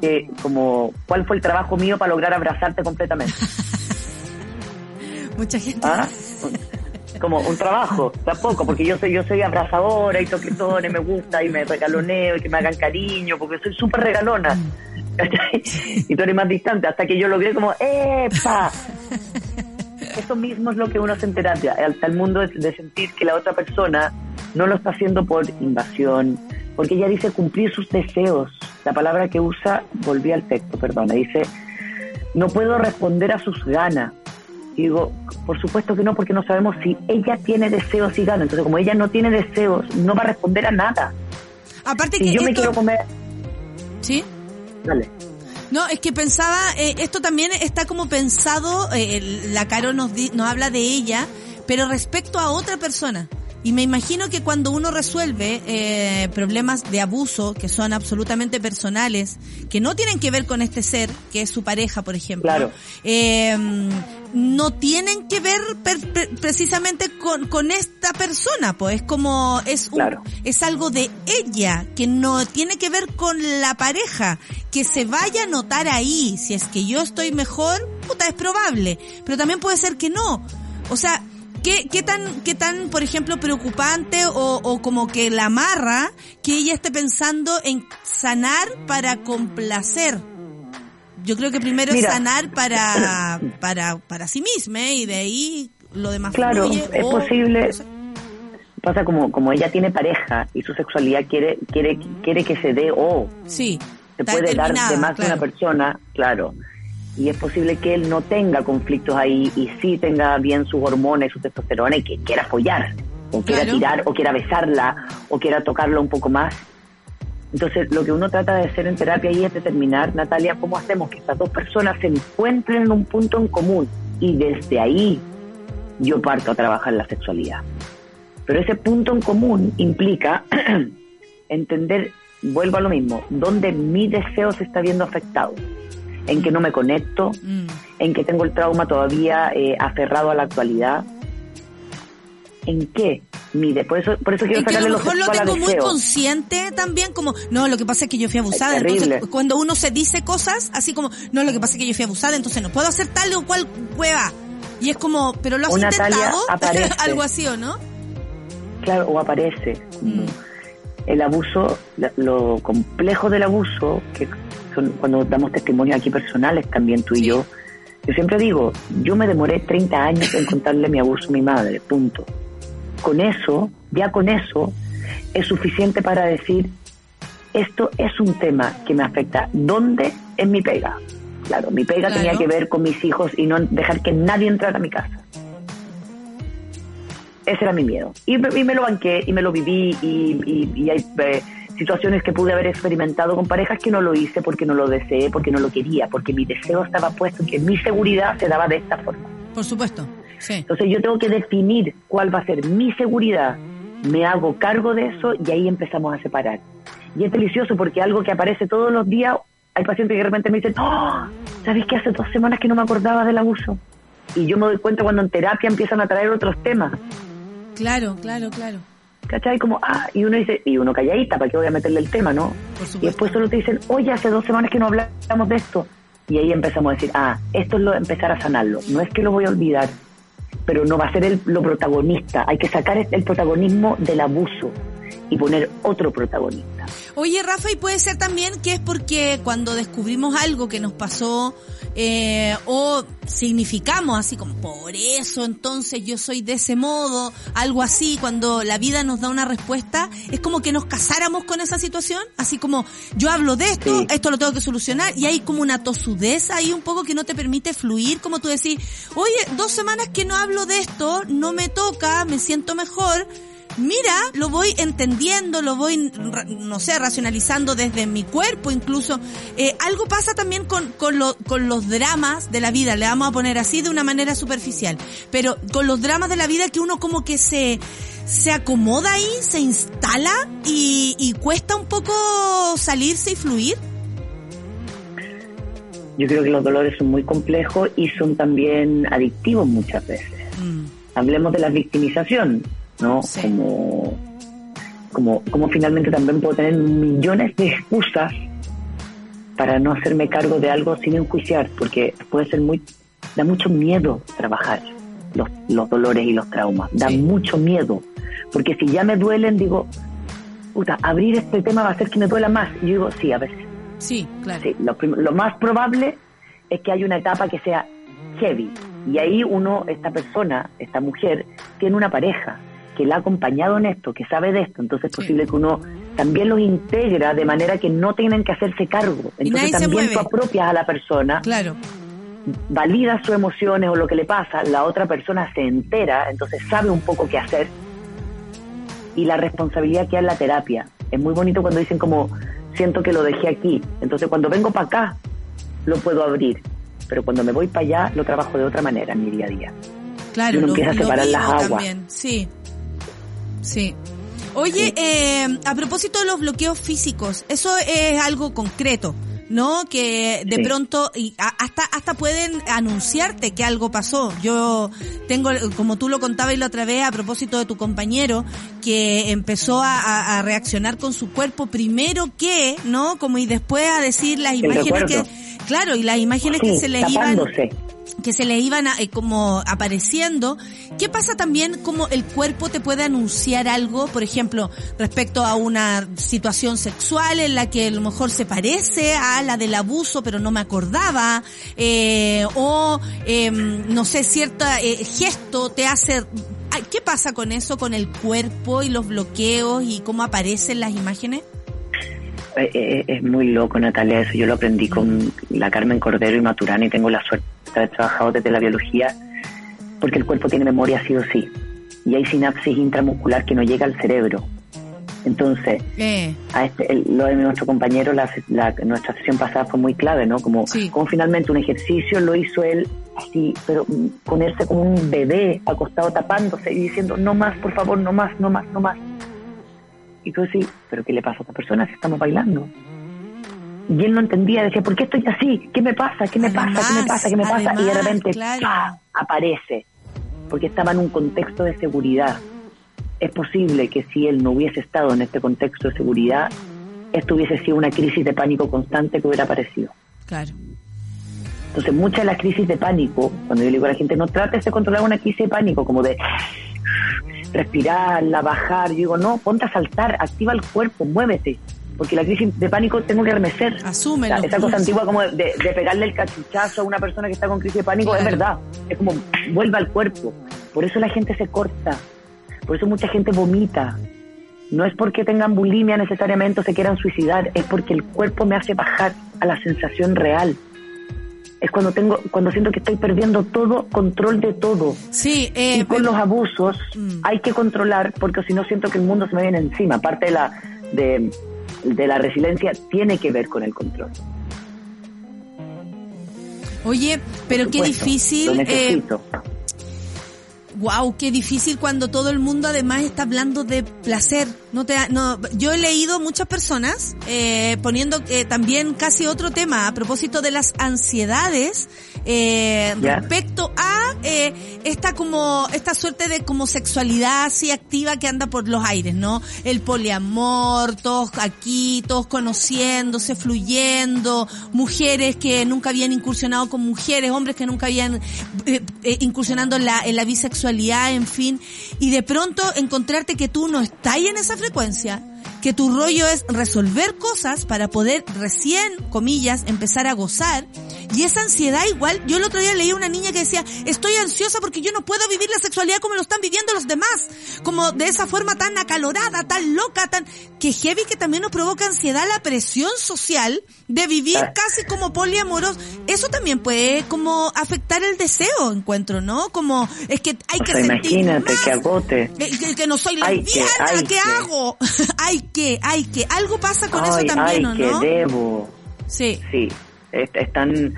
que como cuál fue el trabajo mío para lograr abrazarte completamente. Mucha gente. ¿Ah? Como un trabajo, tampoco, porque yo soy yo soy abrazadora y toquetones, me gusta y me regaloneo y que me hagan cariño, porque soy súper regalona. ¿cachai? Y tú eres más distante, hasta que yo logré como, ¡epa! Eso mismo es lo que uno hace en terapia, hasta el mundo de sentir que la otra persona no lo está haciendo por invasión, porque ella dice cumplir sus deseos. La palabra que usa, volví al texto, perdona, dice, no puedo responder a sus ganas. Y digo, por supuesto que no, porque no sabemos si ella tiene deseos y ganas. Entonces, como ella no tiene deseos, no va a responder a nada. Aparte Si que yo me esto- quiero comer, ¿Sí? dale. No, es que pensaba, eh, esto también está como pensado, eh, la Caro nos, di- nos habla de ella, pero respecto a otra persona. Y me imagino que cuando uno resuelve eh, problemas de abuso que son absolutamente personales, que no tienen que ver con este ser, que es su pareja, por ejemplo, Claro. eh, no tienen que ver per- per- precisamente con, con esta persona, pues es como, es un- Claro. es algo de ella, que no tiene que ver con la pareja, que se vaya a notar ahí, si es que yo estoy mejor, puta, es probable, pero también puede ser que no. O sea, ¿qué, qué tan, qué tan, por ejemplo, preocupante o, o como que la amarra que ella esté pensando en sanar para complacer? Yo creo que primero Mira. es sanar para, para, para sí misma ¿eh? y de ahí lo demás Claro, fluye, es o- posible. Pasa como como ella tiene pareja y su sexualidad quiere quiere quiere que se dé o Sí. se puede dar de más de claro. una persona, claro. Y es posible que él no tenga conflictos ahí y sí tenga bien sus hormonas y su testosterona y que quiera apoyar, o quiera Claro. tirar, o quiera besarla, o quiera tocarla un poco más. Entonces, lo que uno trata de hacer en terapia ahí es determinar, Natalia, cómo hacemos que estas dos personas se encuentren en un punto en común y desde ahí yo parto a trabajar la sexualidad. Pero ese punto en común implica entender, vuelvo a lo mismo, dónde mi deseo se está viendo afectado, en que no me conecto, Mm. en que tengo el trauma todavía eh, aferrado a la actualidad, en qué mi de- por eso por eso quiero Es que a lo los mejor lo tengo muy consciente también, como, no, lo que pasa es que yo fui abusada. Entonces, cuando uno se dice cosas, así como, no, lo que pasa es que yo fui abusada, entonces no puedo hacer tal o cual hueva. Y es como, pero lo has Natalia intentado, algo así, ¿o no? Claro, o aparece. Mm. El abuso, lo complejo del abuso, que son cuando damos testimonios aquí personales también tú y Sí. yo, yo siempre digo, yo me demoré 30 años en contarle mi abuso a mi madre, punto. Con eso, ya con eso, es suficiente para decir, esto es un tema que me afecta. ¿Dónde? En mi pega. Claro, mi pega Claro. tenía que ver con mis hijos y no dejar que nadie entrara a mi casa. Ese era mi miedo. Y, me- y me lo banqué y me lo viví y, y- y hay eh, situaciones que pude haber experimentado con parejas que no lo hice porque no lo deseé, porque no lo quería, porque mi deseo estaba puesto en que mi seguridad se daba de esta forma. Por supuesto. Sí. Entonces yo tengo que definir cuál va a ser mi seguridad, me hago cargo de eso y ahí empezamos a separar. Y es delicioso porque algo que aparece todos los días, hay pacientes que de repente me dicen, oh, ¿sabes que hace dos semanas que no me acordaba del abuso? Y yo me doy cuenta cuando en terapia empiezan a traer otros temas. Claro, claro, claro. ¿Cachai? Como, ah, y uno dice, y uno calladita, ¿para qué voy a meterle el tema, no? Y después solo te dicen, oye, hace dos semanas que no hablamos de esto. Y ahí empezamos a decir, ah, esto es lo empezar a sanarlo. No es que lo voy a olvidar, pero no va a ser el, lo protagonista. Hay que sacar el protagonismo del abuso y poner otro protagonista. Oye, Rafa, y puede ser también que es porque cuando descubrimos algo que nos pasó eh, o significamos así como por eso entonces yo soy de ese modo, algo así, cuando la vida nos da una respuesta, es como que nos casáramos con esa situación, así como yo hablo de esto, Sí. esto lo tengo que solucionar y hay como una tosudez ahí un poco que no te permite fluir, como tú decís, oye, dos semanas que no hablo de esto, no me toca, me siento mejor, mira, lo voy entendiendo, lo voy, no sé, racionalizando desde mi cuerpo incluso. Eh, algo pasa también con, con, lo- con los dramas de la vida, le vamos a poner así de una manera superficial, pero con los dramas de la vida que uno como que se, se acomoda ahí, se instala y, y cuesta un poco salirse y fluir. Yo creo que los dolores son muy complejos y son también adictivos muchas veces. Hablemos de la victimización, ¿no? Sí. Como, como, como finalmente también puedo tener millones de excusas para no hacerme cargo de algo sin enjuiciar, porque puede ser muy, da mucho miedo trabajar los, los dolores y los traumas, da Sí. mucho miedo, porque si ya me duelen, digo, puta, abrir este tema va a hacer que me duela más. Y yo digo, sí, a veces. Sí, claro. Sí, lo, lo más probable es que haya una etapa que sea heavy. Y ahí uno, esta persona, esta mujer, tiene una pareja que la ha acompañado en esto, que sabe de esto. Entonces es Sí. posible que uno también los integra de manera que no tengan que hacerse cargo. Entonces también tú apropias a la persona, Claro. validas sus emociones o lo que le pasa, la otra persona se entera, entonces sabe un poco qué hacer. Y la responsabilidad que hay en la terapia. Es muy bonito cuando dicen como, siento que lo dejé aquí. Entonces cuando vengo para acá, lo puedo abrir. Pero cuando me voy para allá, lo trabajo de otra manera en mi día a día. Claro, Y uno lo, empieza a lo separar las aguas. también, sí. Sí. Oye, eh, a propósito de los bloqueos físicos, eso es algo concreto, ¿no? Que de Sí. pronto y hasta hasta pueden anunciarte que algo pasó. Yo tengo, como tú lo contabas la otra vez a propósito de tu compañero, que empezó a, a- a reaccionar con su cuerpo primero que, ¿no? Como y después a decir las imágenes que, claro, y las imágenes que Sí, se les iban. Que se le iban a- eh, como apareciendo. ¿Qué pasa también como el cuerpo te puede anunciar algo, por ejemplo, respecto a una situación sexual en la que a lo mejor se parece a la del abuso, pero no me acordaba, eh, o em, no sé, cierto gesto te hace... Ay, ¿Qué pasa con eso, con el cuerpo y los bloqueos y cómo aparecen las imágenes? Eh, eh, es muy loco, Natalia, eso yo lo aprendí con la Carmen Cordero y Maturana y tengo la suerte de haber trabajado desde la biología porque el cuerpo tiene memoria sí o sí y hay sinapsis intramuscular que no llega al cerebro. Entonces, Eh, a este, el- lo de nuestro compañero, la, la- nuestra sesión pasada fue muy clave, ¿no? Como, como finalmente un ejercicio lo hizo él así, pero ponerse como un bebé acostado tapándose y diciendo, no más, por favor, no más, no más, no más. Y tú decís, ¿pero qué le pasa a esta persona si estamos bailando? Y él no entendía, decía, ¿por qué estoy así? ¿Qué me pasa? ¿Qué me pasa? ¿Qué me pasa? ¿Qué me pasa? y de repente claro. ¡pah! aparece, porque estaba en un contexto de seguridad. Es posible que si él no hubiese estado en este contexto de seguridad, esto hubiese sido una crisis de pánico constante que hubiera aparecido. claro. Entonces, muchas de las crisis de pánico, cuando yo le digo a la gente, no trates de controlar una crisis de pánico, como de respirarla, bajar, yo digo, no, ponte a saltar, activa el cuerpo, muévete. Porque la crisis de pánico tengo que remecer. O sea, esa cosa antigua como de, de pegarle el cachuchazo a una persona que está con crisis de pánico es verdad. Es como vuelva al cuerpo. Por eso la gente se corta. Por eso mucha gente vomita. No es porque tengan bulimia necesariamente o se quieran suicidar, es porque el cuerpo me hace bajar a la sensación real. Es cuando tengo, cuando siento que estoy perdiendo todo control de todo. Sí, eh, y con los abusos Mm. hay que controlar porque si no siento que el mundo se me viene encima. Parte de la de, de la resiliencia tiene que ver con el control. Oye, pero qué difícil. Lo eh, necesito. Wow, qué difícil cuando todo el mundo además está hablando de placer. No te, no, yo he leído muchas personas eh, poniendo eh, también casi otro tema a propósito de las ansiedades eh, respecto a eh, esta como esta suerte de como sexualidad así activa que anda por los aires, ¿no? El poliamor, todos aquí, todos conociéndose, fluyendo, mujeres que nunca habían incursionado con mujeres, hombres que nunca habían eh, eh, incursionando en la, en la bisexualidad, en fin, y de pronto encontrarte que tú no estás en esa frecuencia, que tu rollo es resolver cosas para poder recién, comillas, empezar a gozar. Y esa ansiedad igual, yo el otro día leí a una niña que decía, estoy ansiosa porque yo no puedo vivir la sexualidad como lo están viviendo los demás, como de esa forma tan acalorada, tan loca, tan, que heavy que también nos provoca ansiedad la presión social de vivir Ah. casi como poliamoros. Eso también puede como afectar el deseo, encuentro, ¿no? Como, es que hay O que sea, sentir imagínate más. que agote. Eh, Que, que no soy Hay lesbiana, que- hay ¿qué que. hago? hay que, hay que. Algo pasa con eso también, ay, ¿o que no? debo. Sí. Sí, es, es tan,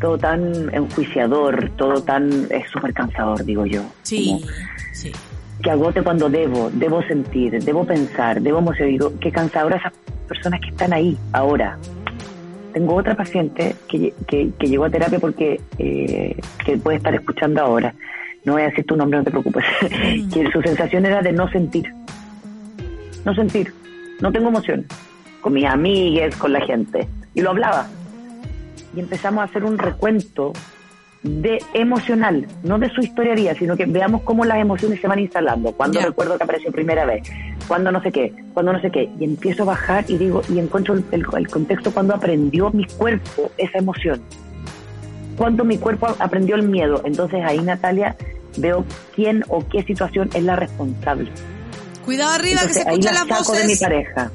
todo tan enjuiciador, todo tan, es súper cansador, digo yo. Sí, Como sí. que agote cuando debo, debo sentir, debo pensar, debo emocionar. Qué cansador esas personas que están ahí ahora. Tengo otra paciente que, que, que llegó a terapia porque, eh, que puede estar escuchando ahora. No voy a decir tu nombre, no te preocupes. que su sensación era de no sentir. No sentir. No tengo emoción. Con mis amigues, con la gente. Y lo hablaba. Y empezamos a hacer un recuento de emocional, no de su historia sino que veamos cómo las emociones se van instalando. Cuando recuerdo que apareció primera vez, cuando no sé qué, cuando no sé qué. Y empiezo a bajar y digo, y encuentro el, el- el contexto cuando aprendió mi cuerpo esa emoción. Cuando mi cuerpo aprendió el miedo. Entonces ahí, Natalia, veo quién o qué situación es la responsable. Cuidado arriba que se escuchan la las saco de mi voces. pareja.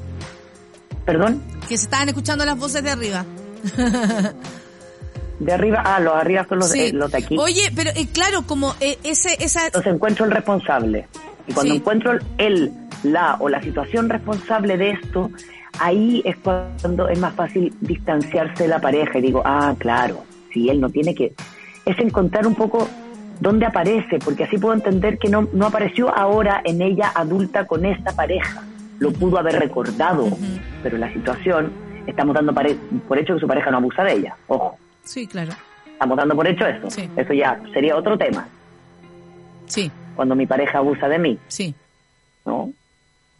¿Perdón? Que se estaban escuchando las voces de arriba. De arriba, ah, los arriba son los, Sí. eh, los de aquí. Oye, pero eh, claro, como eh, ese, esa... Entonces encuentro el responsable. Y cuando Sí. encuentro el, la o la situación responsable de esto, ahí es cuando es más fácil distanciarse de la pareja y digo, ah, claro, si él no tiene que... Es encontrar un poco dónde aparece, porque así puedo entender que no, no apareció ahora en ella adulta con esta pareja. Lo pudo haber recordado, pero la situación, estamos dando por hecho que su pareja no abusa de ella. Ojo, Sí, claro. estamos dando por hecho eso. Sí. Eso ya sería otro tema. Sí. Cuando mi pareja abusa de mí. Sí. ¿no?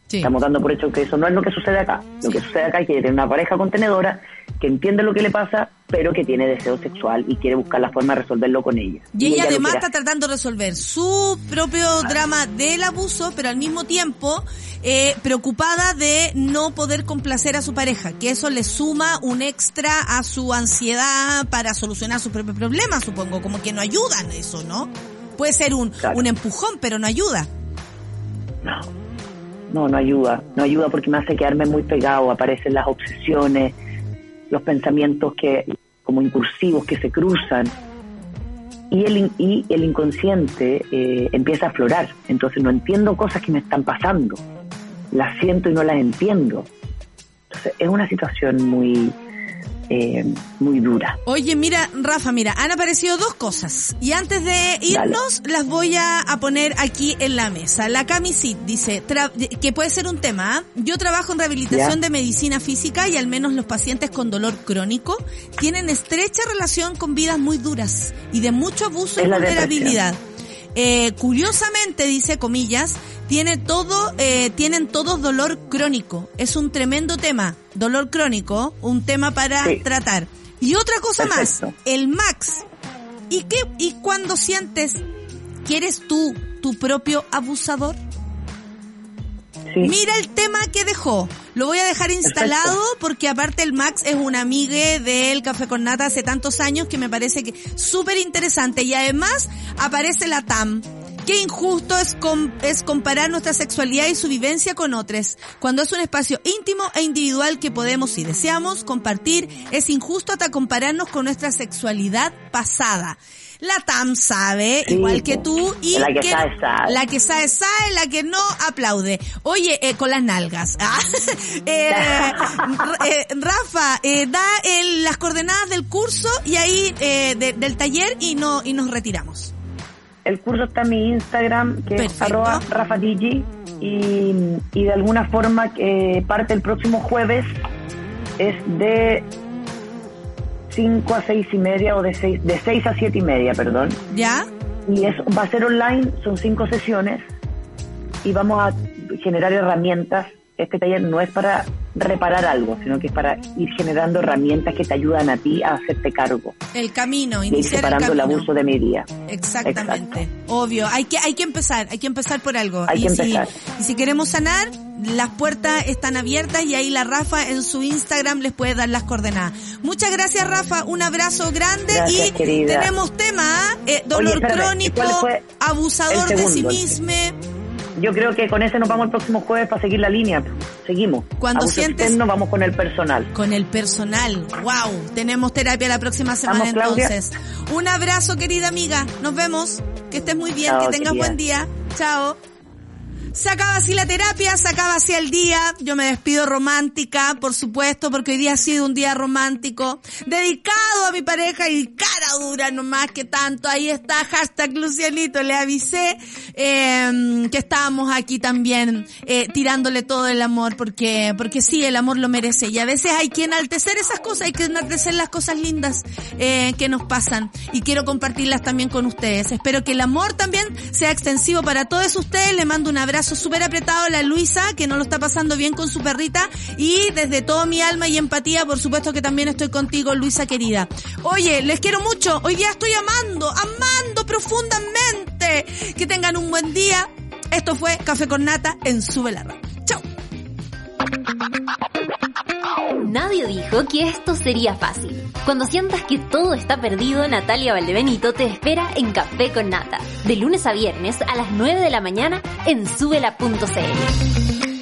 Sí. Estamos dando por hecho que eso no es lo que sucede acá. Lo que sucede acá es que tiene una pareja contenedora que entiende lo que le pasa, pero que tiene deseo sexual y quiere buscar la forma de resolverlo con ella. Y ella además está tratando de resolver su propio drama del abuso, pero al mismo tiempo eh, preocupada de no poder complacer a su pareja, que eso le suma un extra a su ansiedad para solucionar su propio problema, supongo, como que no ayudan eso, ¿no? Puede ser un, un empujón, pero no ayuda. No. no, no ayuda, no ayuda porque me hace quedarme muy pegado, aparecen las obsesiones, los pensamientos que como incursivos que se cruzan y el, y el inconsciente eh, empieza a aflorar. Entonces no entiendo cosas que me están pasando, las siento y no las entiendo. Entonces es una situación muy, eh, muy dura. Oye, mira, Rafa, mira, han aparecido dos cosas. Y antes de irnos, las voy a, a poner aquí en la mesa. La Camisit dice, tra- que puede ser un tema. ¿ah? Yo trabajo en rehabilitación Ya. de medicina física y al menos los pacientes con dolor crónico tienen estrecha relación con vidas muy duras y de mucho abuso y Es vulnerabilidad. Eh, curiosamente, dice comillas, tiene todo, eh, tienen todos dolor crónico. Es un tremendo tema. Dolor crónico, un tema para Sí. tratar. Y otra cosa Perfecto. más, el Max. ¿Y qué, y cuando sientes que eres tú tu propio abusador? Mira el tema que dejó. Lo voy a dejar instalado porque aparte el Max es un amigue del Café con Nata hace tantos años que me parece que súper interesante. Y además aparece la TAM. Qué injusto es, com- es comparar nuestra sexualidad y su vivencia con otros. Cuando es un espacio íntimo e individual que podemos y deseamos compartir, es injusto hasta compararnos con nuestra sexualidad pasada. La TAM sabe, Sí, igual que tú, y La que sabe, sabe. la que sabe, sabe, la que no aplaude. Oye, eh, con las nalgas. Ah, eh, eh, Rafa, eh, da el- las coordenadas del curso y ahí eh, de- del taller y no y nos retiramos. El curso está en mi Instagram, que es arroba rafadigi, y, y de alguna forma que parte el próximo jueves es de 5 a 6 y media o de 6, de 6 a 7 y media, perdón. ¿Ya? Y es, va a ser online, son cinco sesiones y vamos a generar herramientas. Este taller no es para reparar algo, sino que es para ir generando herramientas que te ayudan a ti a hacerte cargo El camino, iniciar separando el, camino. abuso de mi día. Exactamente. Obvio, hay que hay que empezar, hay que empezar por algo. Hay y que si, empezar. y si queremos sanar, las puertas están abiertas y ahí la Rafa en su Instagram les puede dar las coordenadas. Muchas gracias Rafa, un abrazo grande Gracias, y querida. tenemos tema, ¿ah? Eh, dolor Oye, espérame, crónico, ¿cuál fue abusador de sí mismo. Yo creo que con ese nos vamos el próximo jueves para seguir la línea. Seguimos. Cuando Abuso sientes- externo, vamos con el personal. Con el personal. Wow, tenemos terapia la próxima semana entonces. Un abrazo querida amiga, nos vemos. Que estés muy bien, Chao, que tengas querida. buen día. Chao. Se acaba así la terapia, se acaba así el día. Yo me despido romántica, por supuesto, porque hoy día ha sido un día romántico. Dedicado a mi pareja y cara dura nomás que tanto. Ahí está, hashtag Lucianito, le avisé eh, que estábamos aquí también eh, tirándole todo el amor, porque, porque sí, el amor lo merece. Y a veces hay que enaltecer esas cosas, hay que enaltecer las cosas lindas eh, que nos pasan. Y quiero compartirlas también con ustedes. Espero que el amor también sea extensivo para todos ustedes. Le mando un abrazo súper apretado la Luisa, que no lo está pasando bien con su perrita. Y desde todo mi alma y empatía, por supuesto que también estoy contigo, Luisa querida. Oye, les quiero mucho. Hoy día estoy amando, amando profundamente. Que tengan un buen día. Esto fue Café con Nata en Sube la Radio. Chao. Nadie dijo que esto sería fácil. Cuando sientas que todo está perdido, Natalia Valdebenito te espera en Café con Nata, de lunes a viernes a las 9 de la mañana en subela.cl.